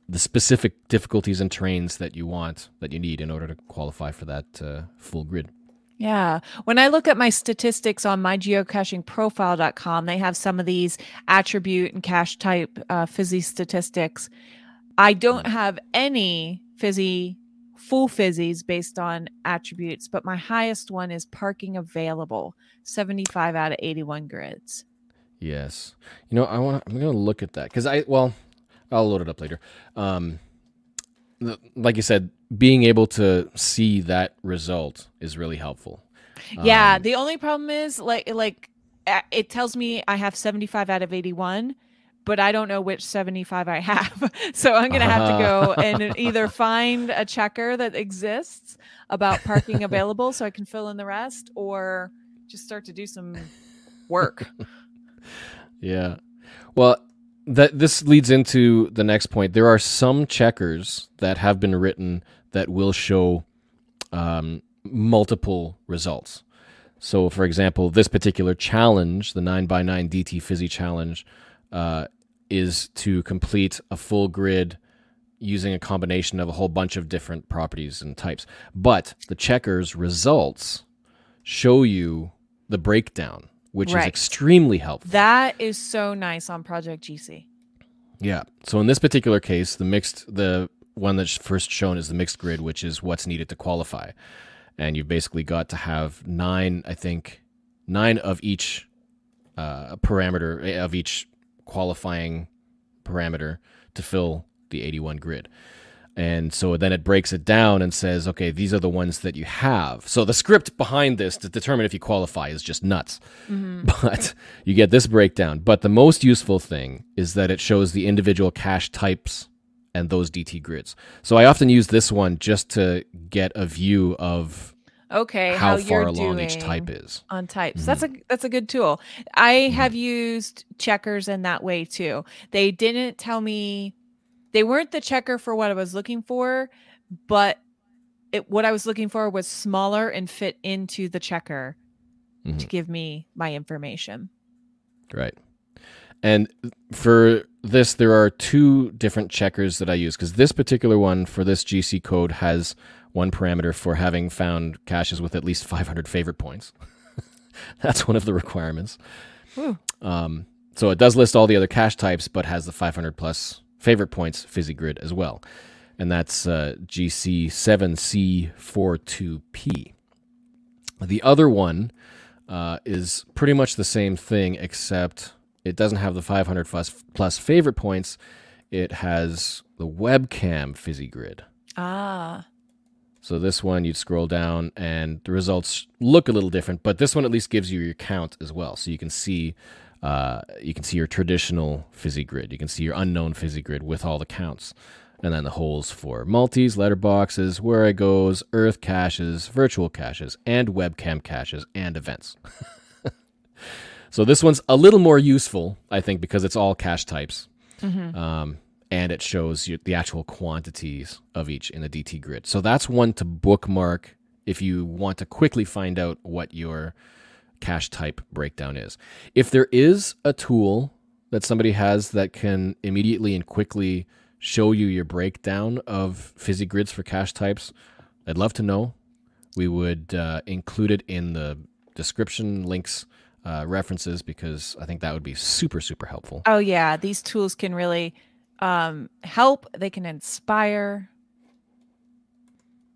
the specific difficulties and trains that you want that you need in order to qualify for that uh, full grid. Yeah. When I look at my statistics on my geocachingprofile.com, they have some of these attribute and cache type uh, fizzy statistics. I don't have any fizzy full fizzies based on attributes, but my highest one is parking available, 75 out of 81 grids. Yes. You know, I want. I'm going to look at that because I. Well, I'll load it up later. Um, like you said, being able to see that result is really helpful. Yeah, Um, the only problem is like like it tells me I have 75 out of 81, but I don't know which 75 I have. so I'm going to have to go and either find a checker that exists about parking available so I can fill in the rest or just start to do some work. Yeah. Well, that this leads into the next point. There are some checkers that have been written that will show um, multiple results. So, for example, this particular challenge, the 9x9 DT Fizzy challenge, uh, is to complete a full grid using a combination of a whole bunch of different properties and types. But the checkers results show you the breakdown, which Right. is extremely helpful. That is so nice on Project GC. Yeah. So in this particular case, the mixed, the one that's first shown is the mixed grid, which is what's needed to qualify. And you've basically got to have nine, I think, nine of each uh, parameter, eh, of each qualifying parameter to fill the 81 grid. And so then it breaks it down and says, okay, these are the ones that you have. So the script behind this to determine if you qualify is just nuts. Mm-hmm. But you get this breakdown. But the most useful thing is that it shows the individual cache types and those DT grids. So I often use this one just to get a view of Okay, how, how, far along doing each type is. on types. That's a that's a good tool. I have used checkers in that way too. They didn't tell me they weren't the checker for what I was looking for, but it, what I was looking for was smaller and fit into the checker to Mhm. give me my information. Right. And for this, there are two different checkers that I use because this particular one for this GC code has one parameter for having found caches with at least 500 favorite points. That's one of the requirements. Um, so it does list all the other cache types, but has the 500 plus favorite points fizzy grid as well. And that's uh, GC7C42P. The other one uh, is pretty much the same thing, except it doesn't have the 500 plus, plus favorite points. It has the webcam fizzy grid. Ah, So this one, you'd scroll down, and the results look a little different. But this one at least gives you your count as well, so you can see uh, you can see your traditional fizzy grid. You can see your unknown fizzy grid with all the counts, and then the holes for multis, letterboxes, where it goes, Earth caches, virtual caches, and webcam caches and events. so this one's a little more useful, I think, because it's all cache types um, and it shows you the actual quantities of each in the DT grid. So that's one to bookmark if you want to quickly find out what your cache type breakdown is. If there is a tool that somebody has that can immediately and quickly show you your breakdown of fizzy grids for cache types, I'd love to know. We would uh, include it in the description links. Uh, references because I think that would be super super helpful. oh yeah, these tools can really um, help. They can inspire.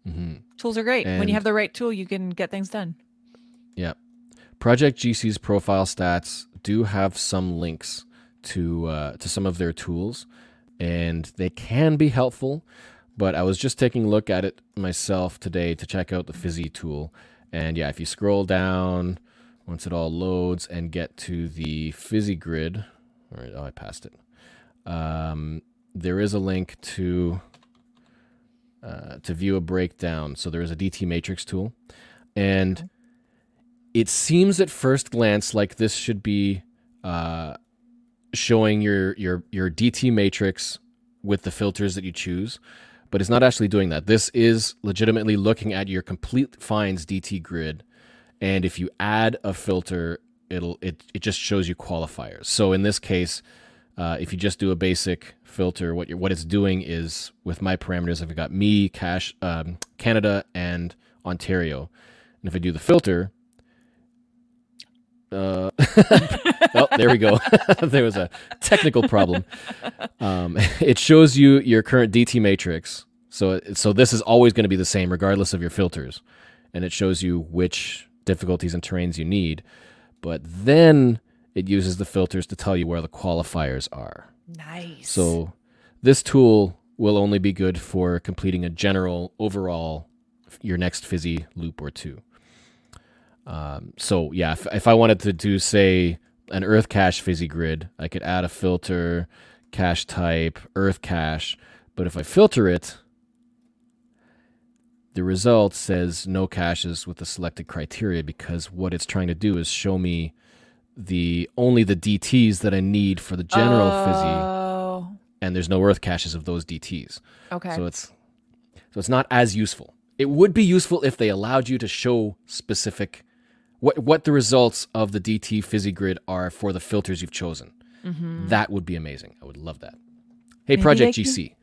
hmm Tools are great. when you have the right tool, you can get things done. Yeah. Project GC's profile stats do have some links to uh, to some of their tools, and they can be helpful. But I was just taking a look at it myself today to check out the Fizzy tool, and yeah, if you scroll down once it all loads and get to the Fizzy grid, all right, oh, I passed it. Um, there is a link to uh, to view a breakdown. So there is a DT matrix tool, and it seems at first glance like this should be uh, showing your your your DT matrix with the filters that you choose, but it's not actually doing that. This is legitimately looking at your complete finds DT grid, and if you add a filter, it'll it it just shows you qualifiers. So in this case. Uh, if you just do a basic filter, what what it's doing is with my parameters, I've got me, cash, um, Canada, and Ontario. And if I do the filter, uh, oh, there we go. there was a technical problem. Um, it shows you your current DT matrix. So so this is always going to be the same regardless of your filters, and it shows you which difficulties and terrains you need. But then it uses the filters to tell you where the qualifiers are. Nice. So this tool will only be good for completing a general overall your next fizzy loop or two. Um, so yeah, if, if I wanted to do say an earth cache fizzy grid, I could add a filter, cache type, earth cache. But if I filter it, the result says no caches with the selected criteria because what it's trying to do is show me the only the DTs that I need for the general fizzy Oh, and there's no earth caches of those DTs. okay. So it's so it's not as useful. It would be useful if they allowed you to show specific what what the results of the DT fizzy grid are for the filters you've chosen. That would be amazing. I would love that. Hey, Maybe Project can- GC.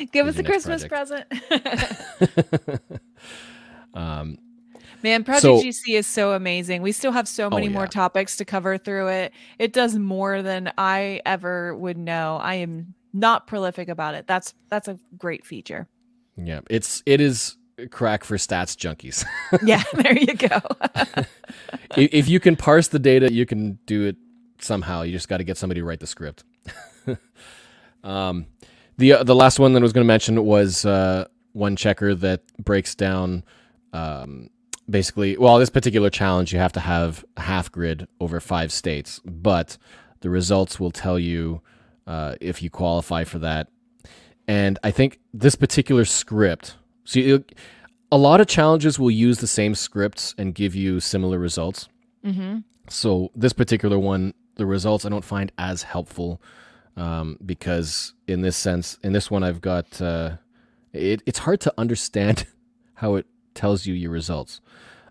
Give us a Christmas present. Um, Man, Project So- GC is so amazing. We still have so Oh, many more topics to cover through it. It does more than I ever would know. I am not prolific about it. That's that's a great feature. yeah, it's it is crack for stats junkies. Yeah, there you go. if, if you can parse the data, you can do it somehow. You just got to get somebody to write the script. um, the uh, the last one that I was going to mention was uh, one checker that breaks down um, basically. Well, this particular challenge, you have to have a half grid over five states, but the results will tell you uh, if you qualify for that. And I think this particular script. So you, a lot of challenges will use the same scripts and give you similar results. hmm So this particular one, the results I don't find as helpful um, because in this sense, in this one, I've got uh, it. It's hard to understand how it tells you your results.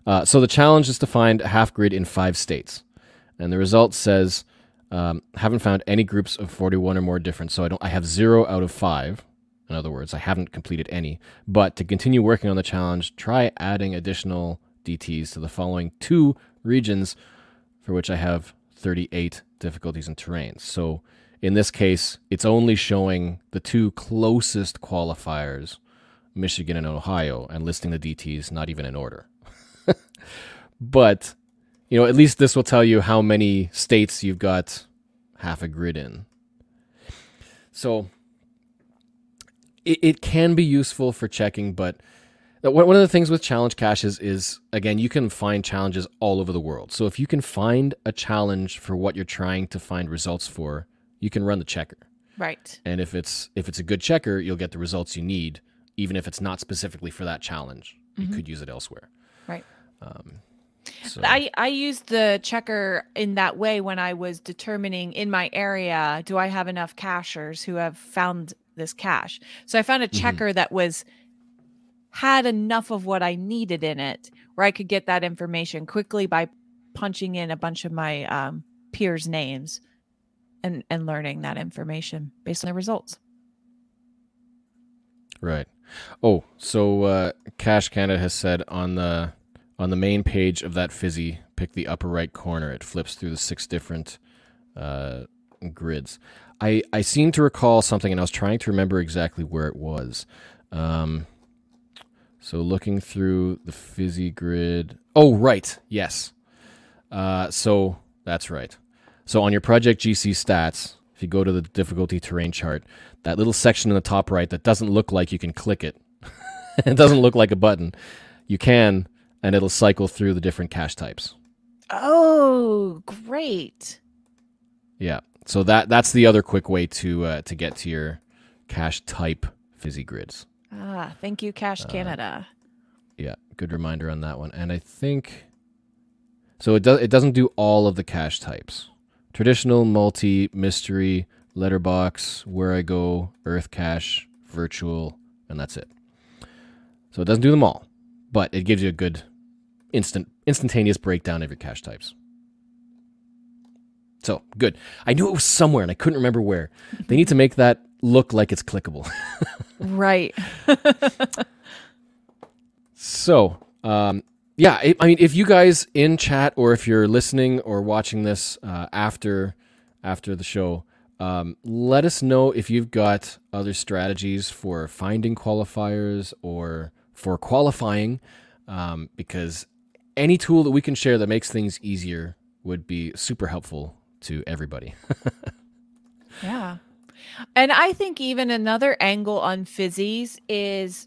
Uh, so the challenge is to find a half grid in five states, and the result says um, haven't found any groups of forty-one or more different. So I don't. I have zero out of five. In other words, I haven't completed any. But to continue working on the challenge, try adding additional DTs to the following two regions for which I have 38 difficulties and terrains. So in this case, it's only showing the two closest qualifiers, Michigan and Ohio, and listing the DTs not even in order. But, you know, at least this will tell you how many states you've got half a grid in. So it, it can be useful for checking, but one one of the things with challenge caches is again you can find challenges all over the world. So if you can find a challenge for what you're trying to find results for, you can run the checker. Right. And if it's if it's a good checker, you'll get the results you need, even if it's not specifically for that challenge. You could use it elsewhere. Right. Um, so, I, I used the checker in that way when I was determining in my area, do I have enough cachers who have found this cache? So I found a checker that was had enough of what I needed in it where I could get that information quickly by punching in a bunch of my um, peers' names and, and learning that information based on the results. Right. Oh, so uh, Cache Canada has said on the on the main page of that fizzy, pick the upper right corner. It flips through the six different uh, grids. I I seem to recall something, and I was trying to remember exactly where it was. Um, so looking through the fizzy grid. Oh, right. Yes. Uh, so that's right. So on your Project GC stats, if you go to the difficulty terrain chart, that little section in the top right that doesn't look like you can click it, it doesn't look like a button, you can, and it'll cycle through the different cache types. Oh, great. Yeah. So that that's the other quick way to uh, to get to your cache type fizzy grids. Ah, thank you, Cache Canada. Yeah, good reminder on that one. And I think so. It does. It doesn't do all of the cache types: traditional, multi, mystery, letterbox, where I go, Earth cache, virtual, and that's it. So it doesn't do them all, but it gives you a good instant, instantaneous breakdown of your cache types. So good. I knew it was somewhere, and I couldn't remember where. They need to make that look like it's clickable. Right. So, um, yeah, I I mean, if you guys in chat or if you're listening or watching this uh, after after the show Um, let us know if you've got other strategies for finding qualifiers or for qualifying, um, because any tool that we can share that makes things easier would be super helpful to everybody. Yeah. And I think even another angle on fizzies is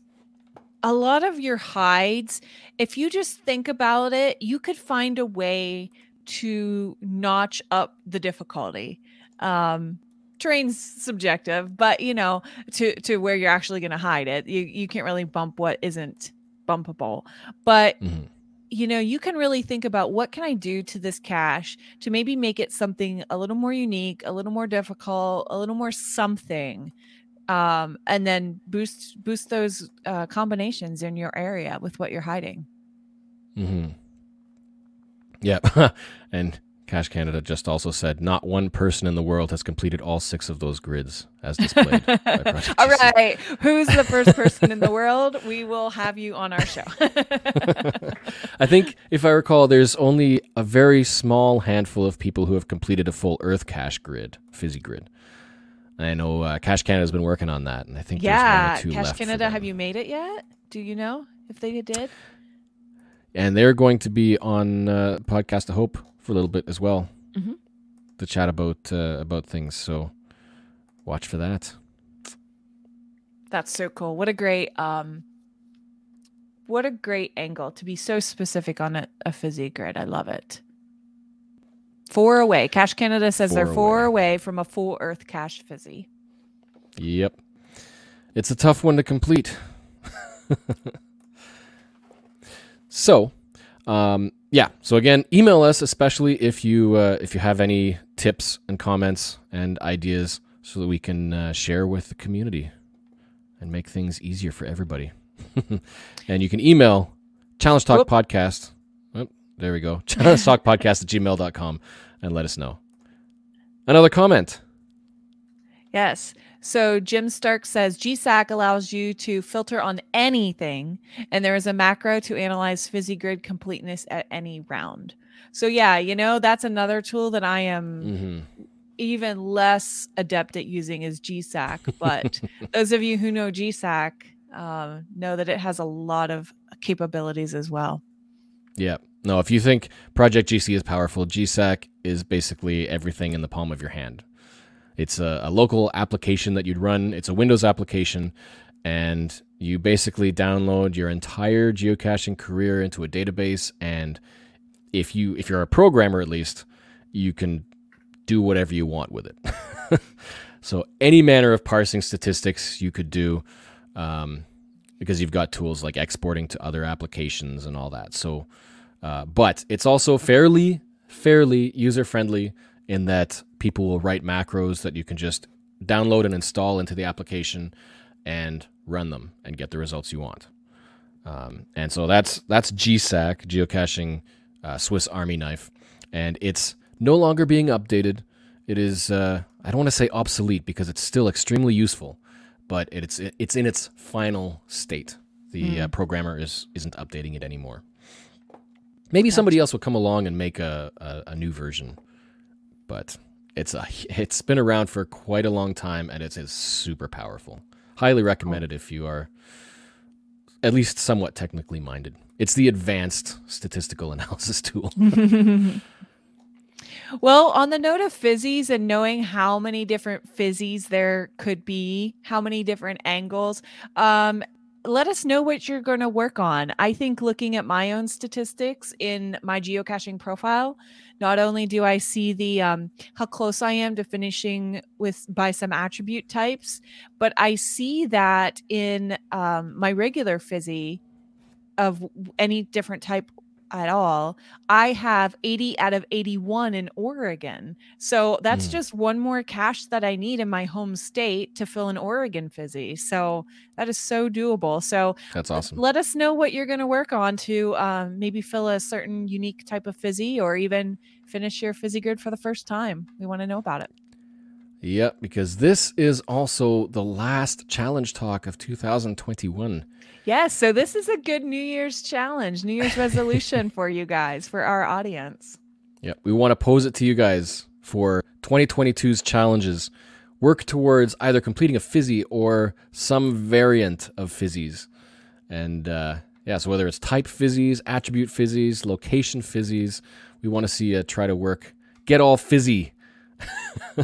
a lot of your hides, if you just think about it, you could find a way to notch up the difficulty. Um, terrain's subjective, but you know, to to where you're actually going to hide it, you you can't really bump what isn't bumpable. But Mhm. You know, you can really think about what can I do to this cache to maybe make it something a little more unique, a little more difficult, a little more something, um, and then boost boost those uh, combinations in your area with what you're hiding. Mm-hmm. Yeah. and Cache Canada just also said not one person in the world has completed all six of those grids as displayed. All who's the first person in the world? We will have you on our show. I think, if I recall, there's only a very small handful of people who have completed a full Earth cache grid, Fizzy grid. I know uh, Cache Canada's been working on that, and I think yeah, there's one or two Cache. Canada, have you made it yet? Do you know if they did? And they're going to be on uh, podcast of Hope for a little bit as well Mhm. to chat about uh, about things. So watch for that. That's so cool. What a great um what a great angle to be so specific on a, a fizzy grid. I love it. Four away. Cache Canada says they're Four four away. away from a full Earth cache fizzy. Yep, it's a tough one to complete. so, um, yeah. So again, email us, especially if you uh, if you have any tips and comments and ideas, so that we can uh, share with the community and make things easier for everybody. and you can email challenge talk Whoop. podcast. Oh, there we go. Challenge talk podcast at gmail.com and let us know. Another comment. Yes. So Jim Stark says GSAK allows you to filter on anything, and there is a macro to analyze fizzy grid completeness at any round. So yeah, you know that's another tool that I am hmm even less adept at using is GSAK. But those of you who know GSAK uh, know that it has a lot of capabilities as well. Yeah. No, if you think Project GC is powerful, GSAK is basically everything in the palm of your hand. It's a, a local application that you'd run, it's a Windows application, and you basically download your entire geocaching career into a database and if you if you're a programmer at least, you can do whatever you want with it. so any manner of parsing statistics you could do um, because you've got tools like exporting to other applications and all that. So, uh, but it's also fairly fairly user friendly in that people will write macros that you can just download and install into the application and run them and get the results you want. Um, and so that's that's GSAK geocaching uh, Swiss Army knife, and it's no longer being updated. It is uh, I don't want to say obsolete because it's still extremely useful, but it's it's in its final state. The uh, programmer is isn't updating it anymore. Maybe somebody else will come along and make a, a, a new version, but it's a it's been around for quite a long time and it is super powerful. Highly recommended if you are at least somewhat technically minded. It's the advanced statistical analysis tool. Well, on the note of fizzies and knowing how many different fizzies there could be, how many different angles, um, let us know what you're going to work on. I think looking at my own statistics in my geocaching profile, not only do I see the um, how close I am to finishing with by some attribute types, but I see that in um, my regular fizzy of any different type at all, I have 80 out of 81 in Oregon. So that's Mm. just one more cache that I need in my home state to fill an Oregon fizzy. So that is so doable. So That's awesome. let us know what you're going to work on to um, maybe fill a certain unique type of fizzy or even finish your fizzy grid for the first time. We want to know about it. Yep, because this is also the last challenge talk of 2021. Yes. So this is a good New Year's challenge, New Year's resolution for you guys, for our audience. Yep, we want to pose it to you guys for 2022's challenges. Work towards either completing a fizzy or some variant of fizzies. And uh, yeah, so whether it's type fizzies, attribute fizzies, location fizzies, we want to see you try to work, get all fizzy.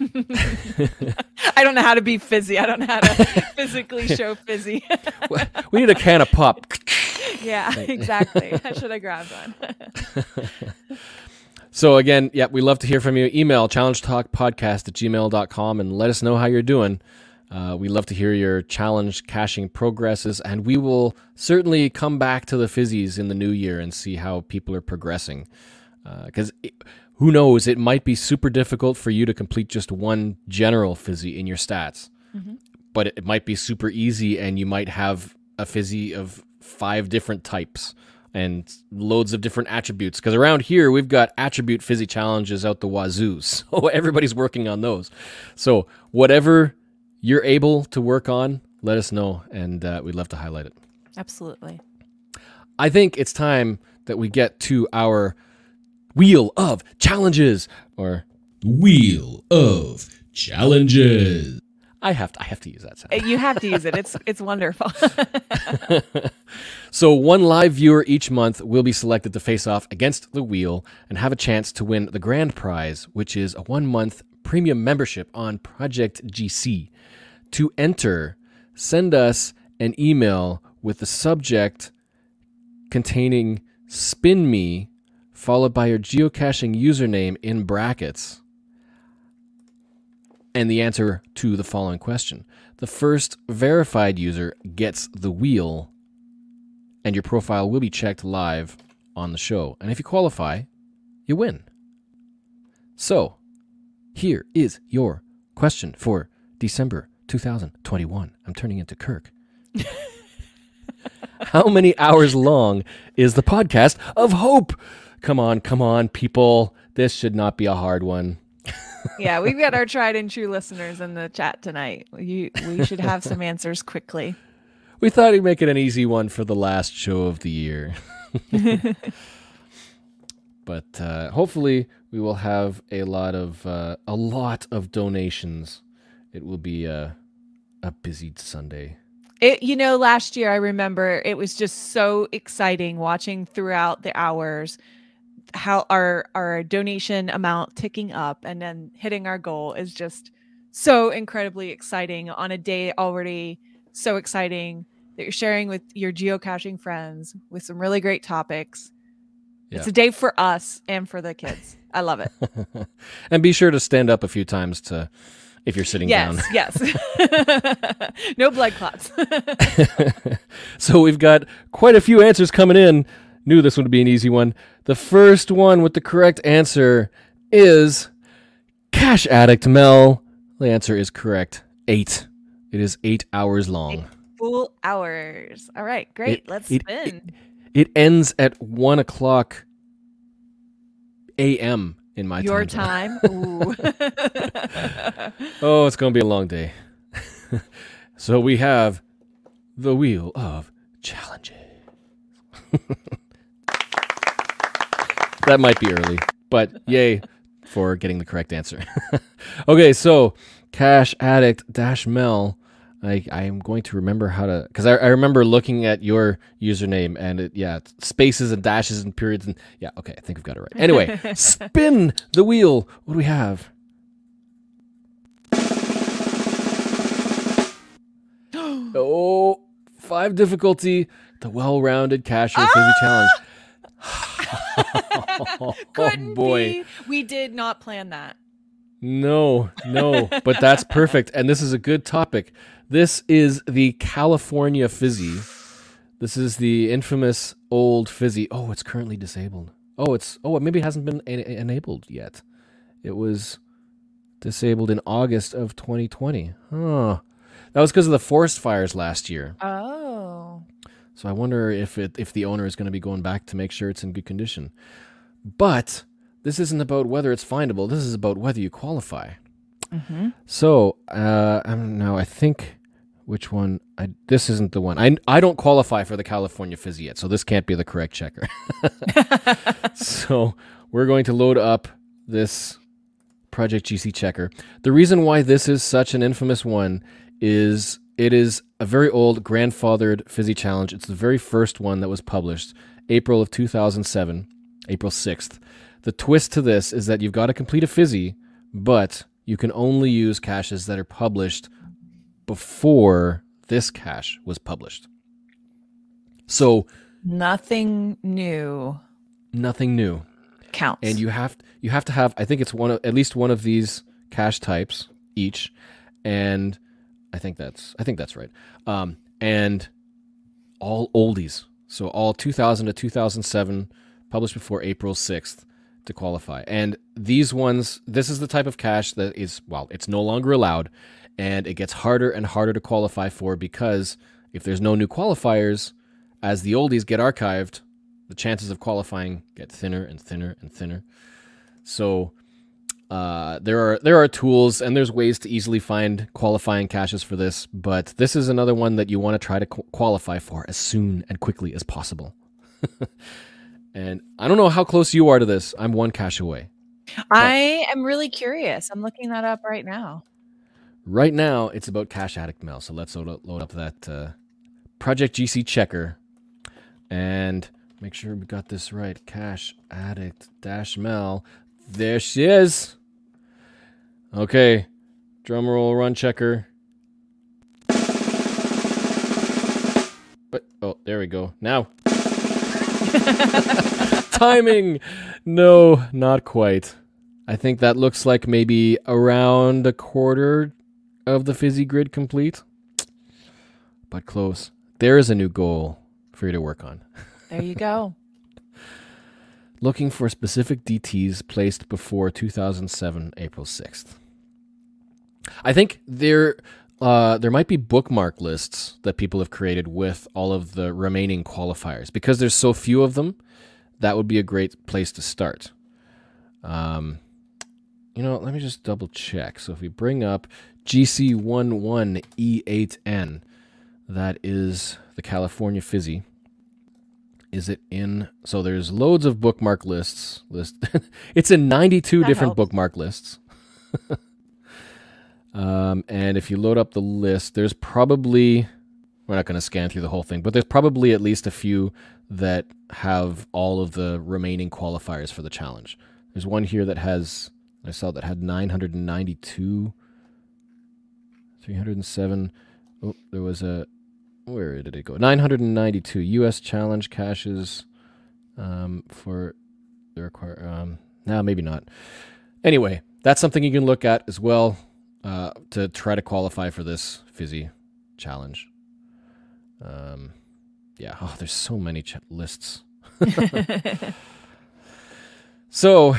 I don't know how to be fizzy. I don't know how to physically show fizzy. we need a can of pop. yeah, exactly. I should have grabbed one. so again, yeah, we love to hear from you. Email challengetalkpodcast at gmail.com and let us know how you're doing. Uh, we love to hear your challenge caching progresses, and we will certainly come back to the fizzies in the new year and see how people are progressing. Because uh, who knows, it might be super difficult for you to complete just one general fizzy in your stats, mm-hmm. but it might be super easy, and you might have a fizzy of five different types and loads of different attributes. Because around here, we've got attribute fizzy challenges out the wazoo. So everybody's working on those. So whatever you're able to work on, let us know, and uh, we'd love to highlight it. Absolutely. I think it's time that we get to our wheel of challenges, or wheel of challenges. I have to, I have to use that sound. You have to use it. It's it's wonderful. so one live viewer each month will be selected to face off against the wheel and have a chance to win the grand prize, which is a one month premium membership on Project GC. To enter, send us an email with the subject containing spin me followed by your geocaching username in brackets and the answer to the following question. The first verified user gets the wheel and your profile will be checked live on the show. And if you qualify, you win. So, here is your question for December 2021. I'm turning into Kirk. How many hours long is the podcast of hope? Come on, come on, people. This should not be a hard one. yeah, we've got our tried and true listeners in the chat tonight. You, we should have some answers quickly. We thought we'd make it an easy one for the last show of the year. but uh, hopefully, we will have a lot of uh, a lot of donations. It will be a a busy Sunday. It, you know, last year I remember it was just so exciting watching throughout the hours how our our donation amount ticking up and then hitting our goal is just so incredibly exciting on a day already so exciting that you're sharing with your geocaching friends with some really great topics. Yeah. It's a day for us and for the kids. I love it. and be sure to stand up a few times to if you're sitting yes, down. Yes. no blood clots. so we've got quite a few answers coming in. Knew this would be an easy one. The first one with the correct answer is Cache Addict Mel. The answer is correct. Eight. It is eight hours long. Eight full hours. All right, great. It, Let's it, spin. It, it, ends at one o'clock a.m. in my Your time. Your time. Ooh. oh, it's gonna be a long day. so we have the wheel of challenges that might be early, but yay for getting the correct answer. okay, so Cache Addict Dash Mel. I, I am going to remember how to because I, I remember looking at your username and it yeah spaces and dashes and periods and yeah okay I think I've got it right anyway spin the wheel what do we have oh five difficulty the well-rounded cache ah! challenge Oh, Couldn't oh boy. Be. We did not plan that. No, no, but that's perfect. And this is a good topic. This is the California Fizzy. This is the infamous old Fizzy. Oh, it's currently disabled. Oh, it's oh, it maybe it hasn't been enabled yet. It was disabled in August of 2020. Huh. That was because of the forest fires last year. Oh. So I wonder if it if the owner is going to be going back to make sure it's in good condition. But this isn't about whether it's findable. This is about whether you qualify. Mm-hmm. So uh, I'm now I think which one I this isn't the one. I I don't qualify for the California Fizzy yet, so this can't be the correct checker. so we're going to load up this Project GC checker. The reason why this is such an infamous one is it is a very old grandfathered Fizzy challenge. It's the very first one that was published, April of 2007, April 6th. The twist to this is that you've got to complete a Fizzy, but you can only use caches that are published before this cache was published. So Nothing new nothing new. counts. and you have you have to have I think it's one of at least one of these cache types each, and I think that's I think that's right. Um, and all oldies, so all 2000 to 2007, published before April 6th to qualify. And these ones, this is the type of cache that is well, it's no longer allowed, and it gets harder and harder to qualify for because if there's no new qualifiers, as the oldies get archived, the chances of qualifying get thinner and thinner and thinner. So uh, there are there are tools and there's ways to easily find qualifying caches for this, but this is another one that you want to try to qu- qualify for as soon and quickly as possible. and I don't know how close you are to this. I'm one cache away. I am really curious. I'm looking that up right now. Right now, it's about Cache Addict Mel. So let's load up, that uh, Project GC checker and make sure we got this right. Cache Addict Dash Mel. There she is. Okay, drum roll, run checker. But oh, there we go. Now, timing. No, not quite. I think that looks like maybe around a quarter of the fizzy grid complete. But close. There is a new goal for you to work on. There you go. Looking for specific DTs placed before 2007 April 6th. I think there uh, there might be bookmark lists that people have created with all of the remaining qualifiers because there's so few of them. That would be a great place to start. Um, you know, let me just double check. So if we bring up GC11E8N, that is the California Fizzy. Is it in? So there's loads of bookmark lists. List. it's in 92 That different helps. bookmark lists. um, and if you load up the list, there's probably we're not going to scan through the whole thing, but there's probably at least a few that have all of the remaining qualifiers for the challenge. There's one here that has I saw that had 992, 307. Oh, there was a where did it go? 992 U.S. challenge caches um, for the require. Um, no, maybe not. Anyway, that's something you can look at as well uh, to try to qualify for this fizzy challenge. Um, yeah. Oh, there's so many ch- lists. So,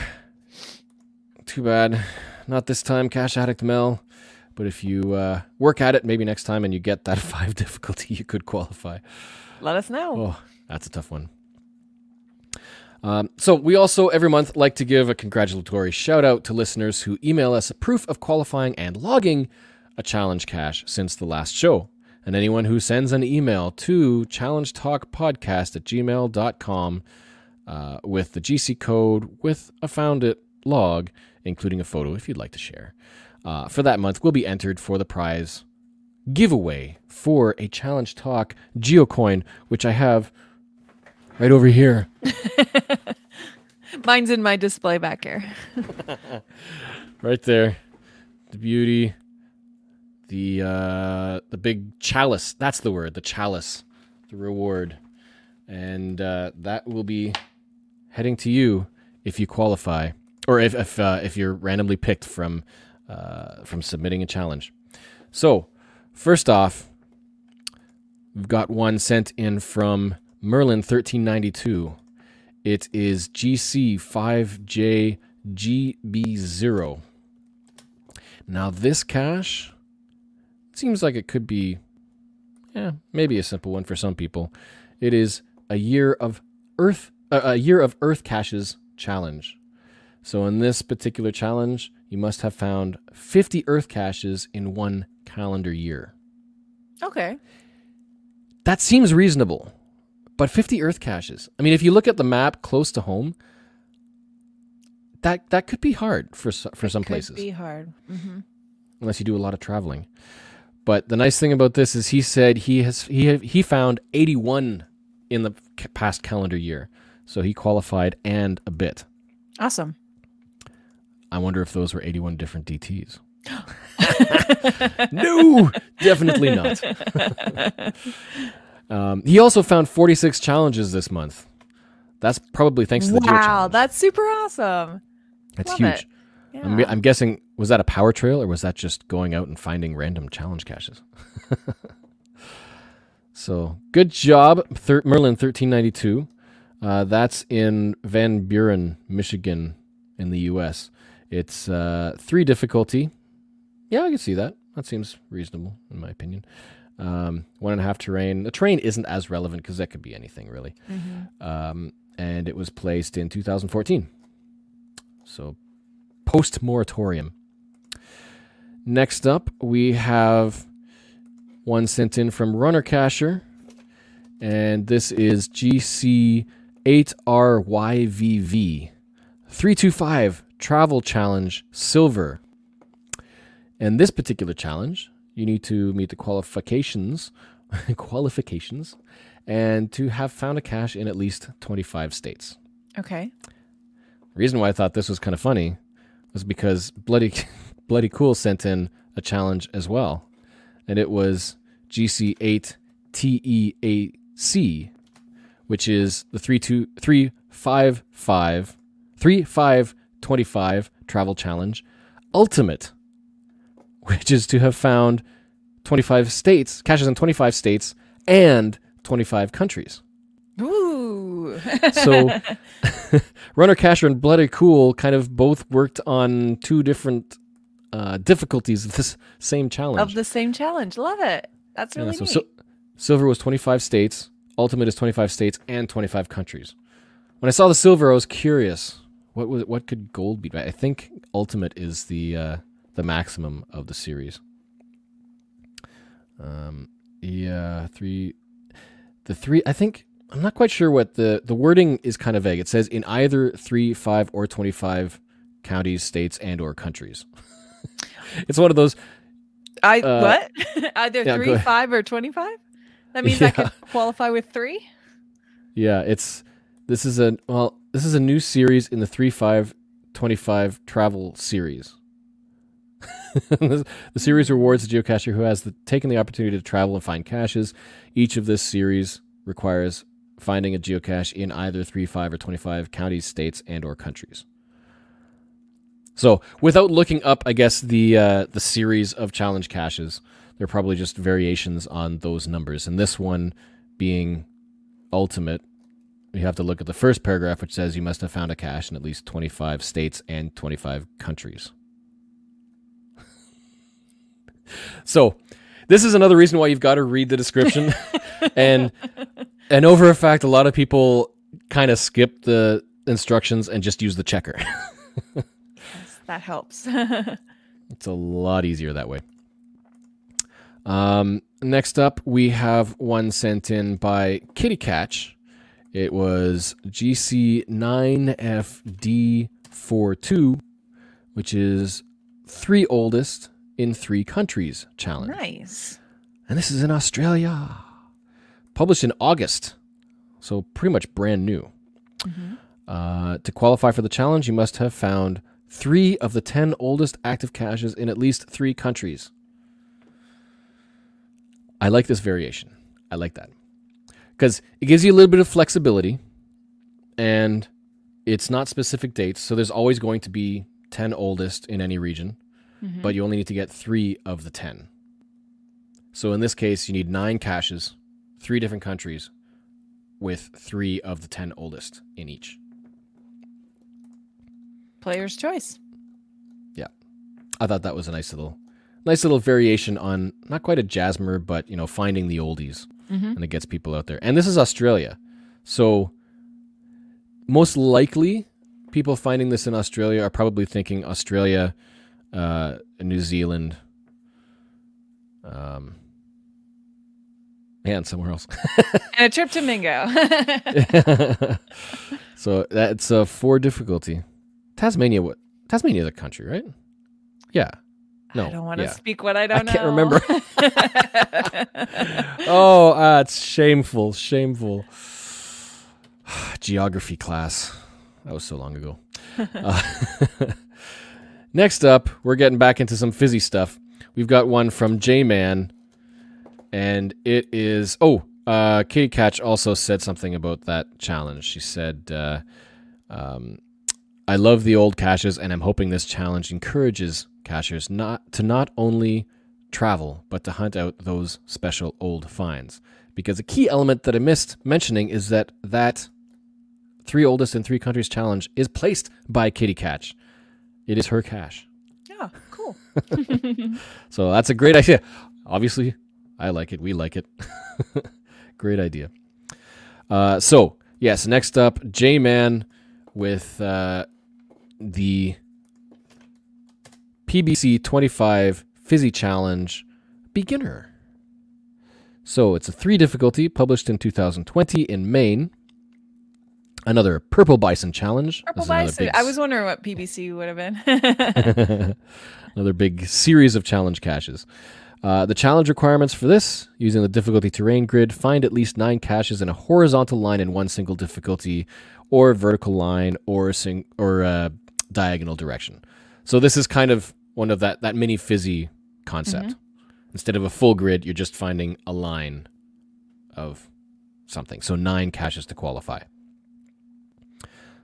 too bad. Not this time, Cache Addict Mel. But if you uh, work at it, maybe next time, and you get that five difficulty, you could qualify. Let us know. Oh, that's a tough one. Um, so we also every month like to give a congratulatory shout out to listeners who email us a proof of qualifying and logging a challenge cache since the last show. And anyone who sends an email to challengetalkpodcast at gmail.com uh, with the GC code with a found it log, including a photo if you'd like to share, uh, for that month will be entered for the prize giveaway for a Challenge Talk Geocoin, which I have right over here. Mine's in my display back here. right there. The beauty, the uh, the big chalice. That's the word. The chalice, the reward, and uh, that will be heading to you if you qualify, or if if uh, if you're randomly picked from uh, from submitting a challenge. So, first off, we've got one sent in from Merlin thirteen ninety two. It is GC five J GB0. Now, this cache seems like it could be, yeah, maybe a simple one for some people. It is a year of Earth, uh, a year of Earth caches challenge. So, in this particular challenge, you must have found 50 Earth caches in one calendar year. Okay. That seems reasonable. But 50 Earth caches. I mean, if you look at the map close to home, that that could be hard for for some Could places be hard. hmm unless you do a lot of traveling. But the nice thing about this is he said he has he he found 81 in the past calendar year. So he qualified and a bit. Awesome. I wonder if those were 81 different DTs. no, definitely not. um, he also found 46 challenges this month. That's probably thanks to the Wow, that's super awesome. That's love huge. it. I'm, I'm guessing was that a power trail or was that just going out and finding random challenge caches? so good job, Thir- Merlin 1392. Uh, that's in Van Buren, Michigan, in the U.S. It's uh, three difficulty. Yeah, I can see that. That seems reasonable in my opinion. Um, one and a half terrain. The terrain isn't as relevant because that could be anything really. Mhm. Um, and it was placed in 2014. So post moratorium. Next up, we have one sent in from Runner Cacher, and this is GC8RYVV 325 Travel Challenge Silver. And this particular challenge, you need to meet the qualifications, qualifications, and to have found a cache in at least 25 states. Okay. The reason why I thought this was kind of funny was because Bloody Bloody Cool sent in a challenge as well. And it was GC8 TEAC, which is the 325 3525 travel challenge ultimate, which is to have found 25 states, caches in 25 states and 25 countries. Ooh. So Runner Cacher and Bloody Cool kind of both worked on two different uh, difficulties of this same challenge. of the same challenge. Love it. That's Yeah, really so neat. Sil- silver was 25 states, Ultimate is 25 states and 25 countries. When I saw the silver, I was curious. What was what could gold be? I think Ultimate is the uh, the maximum of the series. Um, yeah, three. The three. I think I'm not quite sure what the the wording is. Kind of vague. It says in either three, five, or 25 counties, states, and or countries. it's one of those. I uh, what? Either yeah, three, five, or twenty-five. That means I Yeah. could qualify with three. Yeah, it's this is a well, this is a new series in the 3 5 25 travel series. the series rewards the geocacher who has the, taken the opportunity to travel and find caches. Each of this series requires finding a geocache in either 3, 5 or 25 counties, states and or countries. So, without looking up, I guess the uh, the series of challenge caches, they're probably just variations on those numbers. And this one being ultimate, you have to look at the first paragraph, which says you must have found a cache in at least 25 states and 25 countries. So, this is another reason why you've got to read the description. and and over a fact, a lot of people kind of skip the instructions and just use the checker. Yes, that helps. It's a lot easier that way. Um, next up, we have one sent in by Kitty Catch. It was GC9FD42, which is three oldest in three countries challenge. nice. And this is in Australia. Published in August. So pretty much brand new. Uh, to qualify for the challenge, you must have found three of the 10 oldest active caches in at least three countries. I like this variation. I like that. Because it gives you a little bit of flexibility and it's not specific dates. So there's always going to be 10 oldest in any region, but you only need to get three of the 10. So in this case, you need nine caches, three different countries, with three of the 10 oldest in each. Player's choice. Yeah. I thought that was a nice little, nice little variation on not quite a Jasmer, but you know, finding the oldies, Mhm. and it gets people out there. And this is Australia, so most likely, people finding this in Australia are probably thinking Australia, uh, New Zealand, um, and somewhere else. And a trip to Mingo. so that's a four difficulty. Tasmania. What Tasmania, the country, right? Yeah. No. I don't want to yeah. speak what I don't know. I can't remember. Oh, uh, it's shameful, shameful. Geography class. That was so long ago. Uh, next up, we're getting back into some fizzy stuff. We've got one from J Man, and it is. Oh, uh, Kitty Catch also said something about that challenge. She said, uh, um, "I love the old caches, and I'm hoping this challenge encourages cachers not to not only travel, but to hunt out those special old finds. Because a key element that I missed mentioning is that that three oldest in three countries challenge is placed by Kitty Catch. It is her cache. yeah, cool. So that's a great idea. Obviously, I like it. We like it. great idea. Uh, so, yes, next up, J Man with uh, the PBC 25 Fizzy Challenge Beginner. So, it's a three difficulty published in 2020 in Maine. Another Purple Bison Challenge. Purple This is another bison. big I was wondering what PBC would have been. Another big series of challenge caches. Uh, the challenge requirements for this using the difficulty terrain grid find at least nine caches in a horizontal line in one single difficulty, or vertical line, or a sing- or uh, diagonal direction. So this is kind of one of that that mini fizzy concept. Instead of a full grid, you're just finding a line of something. So nine caches to qualify.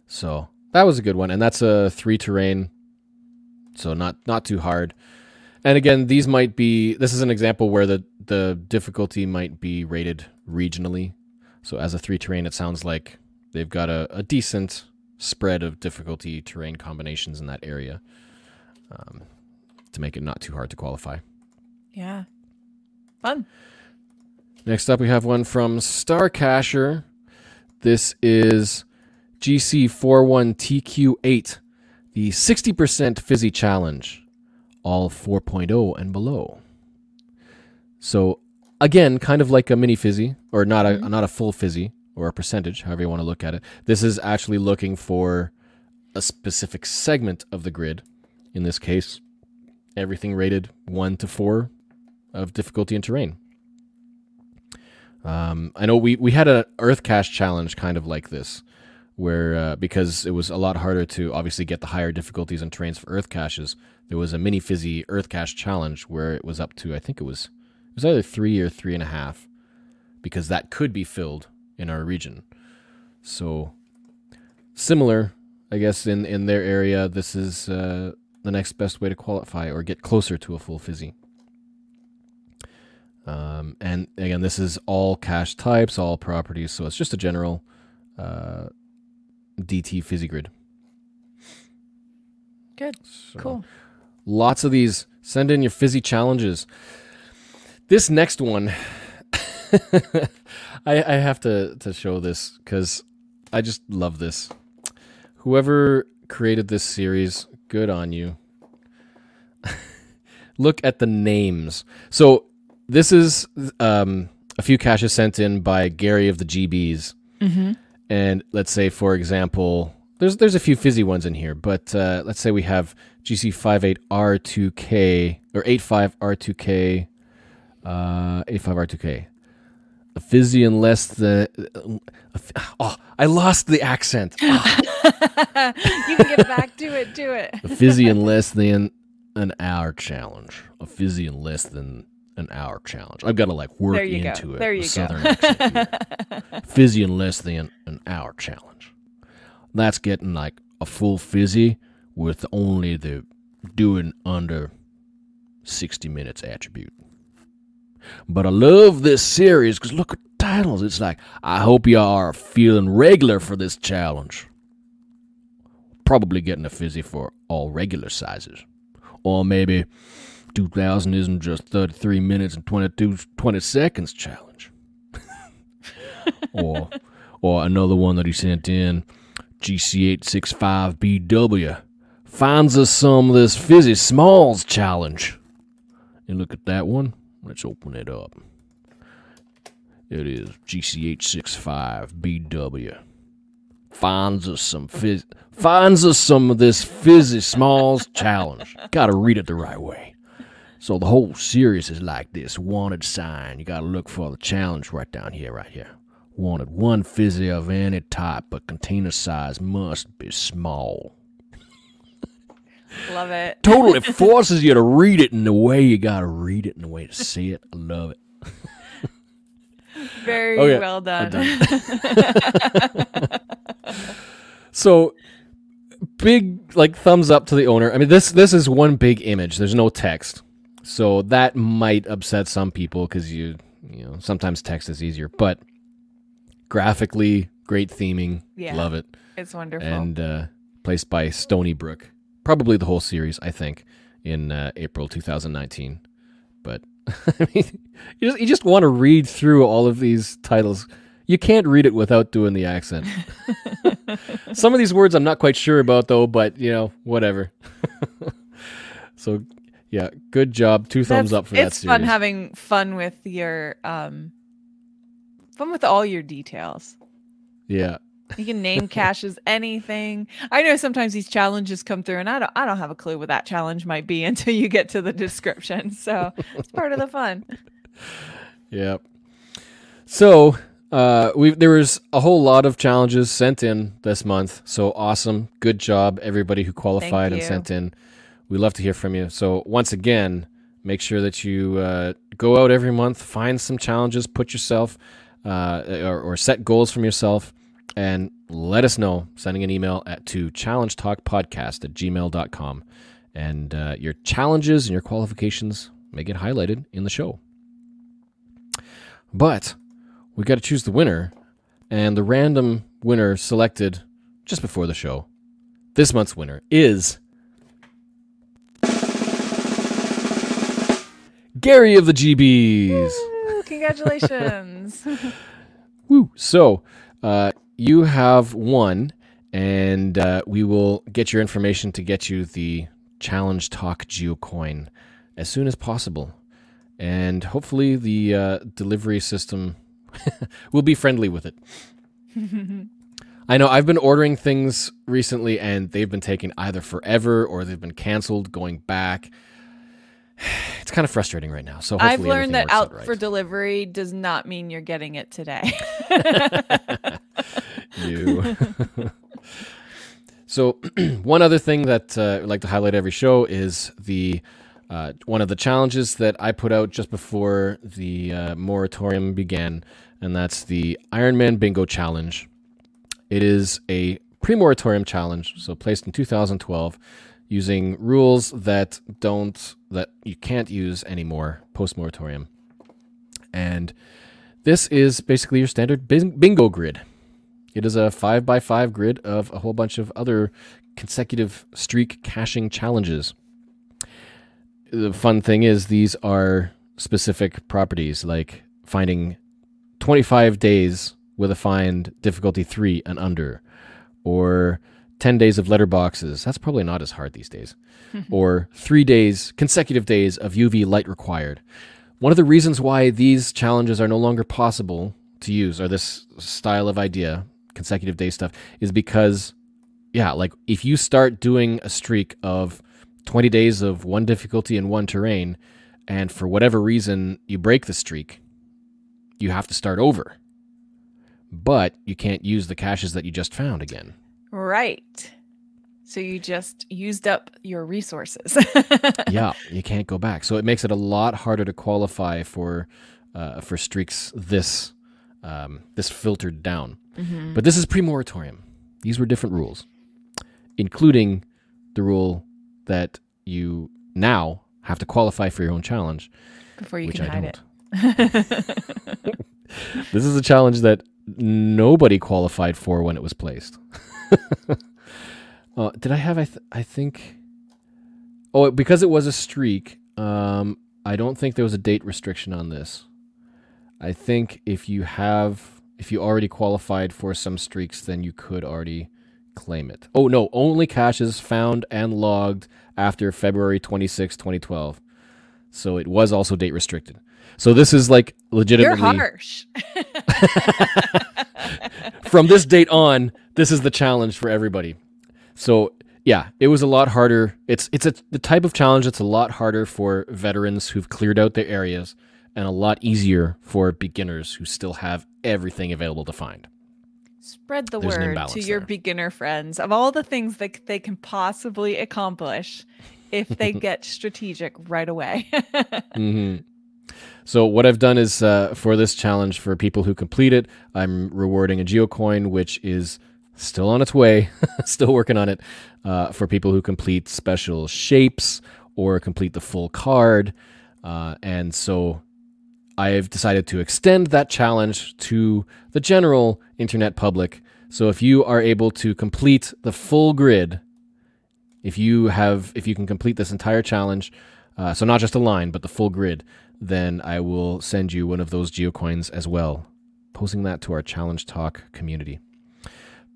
So that was a good one, and that's a three terrain so not not too hard. And again, these might be this is an example where the the difficulty might be rated regionally. So as a three terrain, it sounds like they've got a, a decent spread of difficulty terrain combinations in that area um, to make it not too hard to qualify. yeah. Fun. Next up, we have one from Starcasher. This is GC41TQ8, the 60% fizzy challenge, all 4.0 and below. So, again, kind of like a mini fizzy, or not a not a full fizzy, or a percentage, however you want to look at it. This is actually looking for a specific segment of the grid. In this case, everything rated one to four of difficulty and terrain. Um, I know we, we had an Earth Cache challenge kind of like this, where uh, because it was a lot harder to obviously get the higher difficulties and terrains for Earth caches, there was a mini fizzy Earth Cache challenge where it was up to I think it was it was either three or three and a half, because that could be filled in our region. So similar, I guess in in their area, this is uh, the next best way to qualify or get closer to a full fizzy. Um, and again, this is all cache types, all properties, so it's just a general uh, DT fizzy grid. Good. So Cool. Lots of these. Send in your fizzy challenges. This next one, I, I have to, to show this because I just love this. Whoever created this series, good on you. Look at the names. So this is um, a few caches sent in by Gary of the GBs. Mm-hmm. And let's say, for example, there's there's a few fizzy ones in here, but uh, let's say we have GC58R2K or 85R2K, uh, 85R2K. A fizzy and less than. Oh, I lost the accent. Ah, you can get back to it. Do it. a fizzy and less than an hour challenge. A fizzy and less than an hour challenge. I've got to like work you go. into it. There you go. Southern here. fizzy in less than an hour challenge. That's getting like a full fizzy with only the doing under 60 minutes attribute. But I love this series because look at the titles. It's like, I hope y'all are feeling regular for this challenge. Probably getting a fizzy for all regular sizes. Or maybe 2000 isn't just 33 minutes and 22 20 seconds challenge. or or another one that he sent in GC865BW finds us some of this fizzy smalls challenge. And look at that one. Let's open it up. It is GC865BW. finds us some fizz, finds us some of this fizzy smalls challenge. Got to read it the right way. So the whole series is like this wanted sign. You got to look for the challenge right down here, right here. Wanted one fizzy of any type, but container size must be small. Love it. Totally forces you to read it in the way you got to read it in the way to see it. I love it. Very Okay, well I'm done. So big like thumbs up to the owner. I mean this this is one big image. There's no text. So that might upset some people cuz you you know, sometimes text is easier, but graphically great theming. Yeah. Love it. it's wonderful. And uh placed by Stony Brook. Probably the whole series, I think, in uh, April 2019. But I mean, you just, you just want to read through all of these titles. You can't read it without doing the accent. Some of these words I'm not quite sure about though, but you know, whatever. so, yeah, good job. Two thumbs That's- up for that it's series. fun having fun with your um fun with all your details. yeah. You can name caches anything. I know sometimes these challenges come through and I don't I don't have a clue what that challenge might be until you get to the description. So it's part of the fun. Yep. So uh, we there was a whole lot of challenges sent in this month. So awesome, good job, everybody who qualified and sent in. We love to hear from you. So once again, make sure that you uh, go out every month, find some challenges, put yourself uh, or, or set goals from yourself, and let us know. Sending an email at to challenge talk podcast at gmail.com. And uh, your challenges and your qualifications may get highlighted in the show. But we got to choose the winner, and the random winner selected just before the show. This month's winner is Gary of the GBs. Woo, congratulations. Woo! So, uh, you have won, and uh, we will get your information to get you the Challenge Talk Geocoin as soon as possible. And hopefully, the uh, delivery system will be friendly with it. I know I've been ordering things recently, and they've been taking either forever or they've been canceled, going back. It's kind of frustrating right now. So hopefully I've learned that works out right. for delivery does not mean you're getting it today. you. so, one other thing that uh, I'd like to highlight every show is the uh, one of the challenges that I put out just before the uh, moratorium began, and that's the Ironman Bingo Challenge. It is a pre-moratorium challenge, so placed in 2012, using rules that don't that you can't use anymore post-moratorium, and this is basically your standard bingo grid. It is a five by five grid of a whole bunch of other consecutive streak caching challenges. The fun thing is, these are specific properties like finding 25 days with a find difficulty three and under, or 10 days of letterboxes. That's probably not as hard these days. or three days, consecutive days of UV light required. One of the reasons why these challenges are no longer possible to use, or this style of idea, consecutive day stuff, is because, yeah, like if you start doing a streak of 20 days of one difficulty and one terrain, and for whatever reason you break the streak, you have to start over. But you can't use the caches that you just found again. Right. So you just used up your resources. yeah, you can't go back. So it makes it a lot harder to qualify for uh, for streaks this um, this filtered down. Mhm. But this is pre-moratorium. These were different rules, including the rule that you now have to qualify for your own challenge, Before you can I hide don't. it. This is a challenge that nobody qualified for when it was placed. uh, did I have? I th- I think. Oh, because it was a streak. Um, I don't think there was a date restriction on this. I think if you have, if you already qualified for some streaks, then you could already claim it. Oh no, only caches found and logged after February 26, 2012. So it was also date restricted. So this is like legitimately. You're harsh. from this date on, this is the challenge for everybody. So yeah, it was a lot harder. It's it's a, the type of challenge that's a lot harder for veterans who've cleared out their areas, and a lot easier for beginners who still have everything available to find. Spread the There's word to your there. beginner friends of all the things that they can possibly accomplish if they get strategic right away. hmm So what I've done is uh, for this challenge for people who complete it, I'm rewarding a geocoin, which is still on its way, still working on it, uh, for people who complete special shapes or complete the full card. Uh, and so I've decided to extend that challenge to the general internet public. So if you are able to complete the full grid, if you have, if you can complete this entire challenge, uh, so not just a line, but the full grid, then I will send you one of those geocoins as well, posting that to our Challenge Talk community.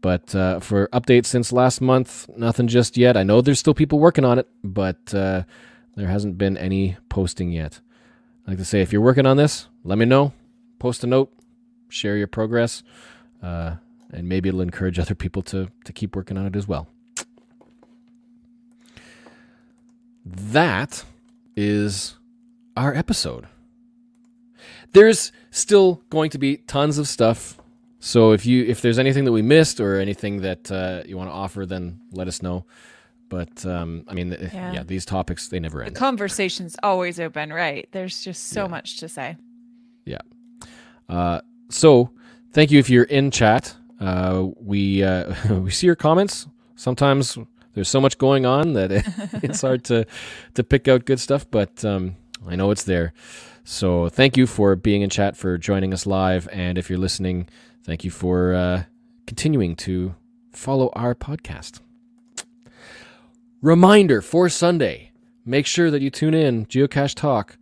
But uh, for updates since last month, nothing just yet. I know there's still people working on it, but uh, there hasn't been any posting yet. I like to say, if you're working on this, let me know. Post a note, share your progress, uh, and maybe it'll encourage other people to to keep working on it as well. That is our episode. There's still going to be tons of stuff. So if you if there's anything that we missed or anything that uh, you want to offer, then let us know. But um, I mean, Yeah. yeah. these topics they never the end. conversation's always open, right? There's just so Yeah. much to say. Yeah. Uh, so thank you if you're in chat. Uh, we uh, we see your comments. Sometimes there's so much going on that it, it's hard to to pick out good stuff, but um, I know it's there. So thank you for being in chat, for joining us live, and if you're listening, thank you for uh, continuing to follow our podcast. Reminder for Sunday: make sure that you tune in Geocache Talk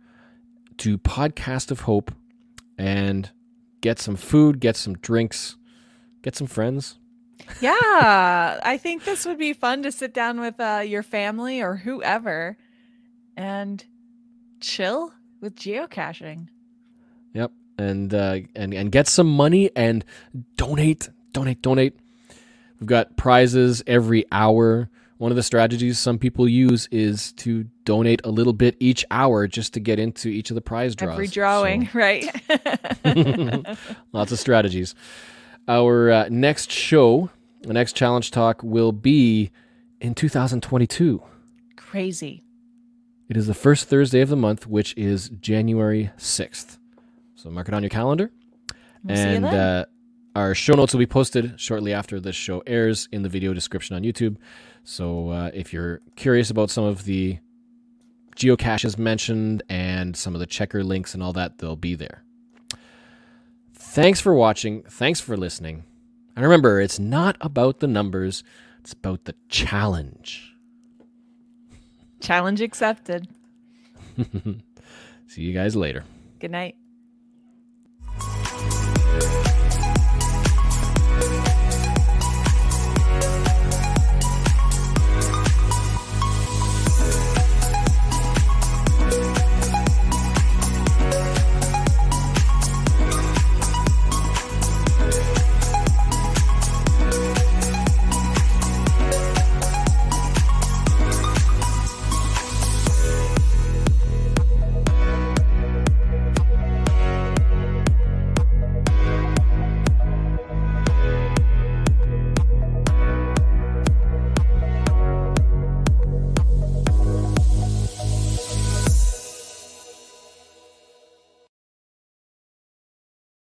to Podcast of Hope and get some food, get some drinks, get some friends. Yeah, I think this would be fun to sit down with uh, your family or whoever and chill with geocaching. Yep, and uh, and and get some money and donate, donate, donate. We've got prizes every hour. One of the strategies some people use is to donate a little bit each hour just to get into each of the prize draws. Every drawing, right? Lots of strategies. Our uh, next show, the next challenge talk, will be in 2022. Crazy. It is the first Thursday of the month, which is January 6th. So mark it on your calendar. We'll and uh, our show notes will be posted shortly after this show airs in the video description on YouTube. So uh, if you're curious about some of the geocaches mentioned and some of the checker links and all that, they'll be there. Thanks for watching. Thanks for listening. And remember, it's not about the numbers, it's about the challenge. Challenge accepted. See you guys later. Good night.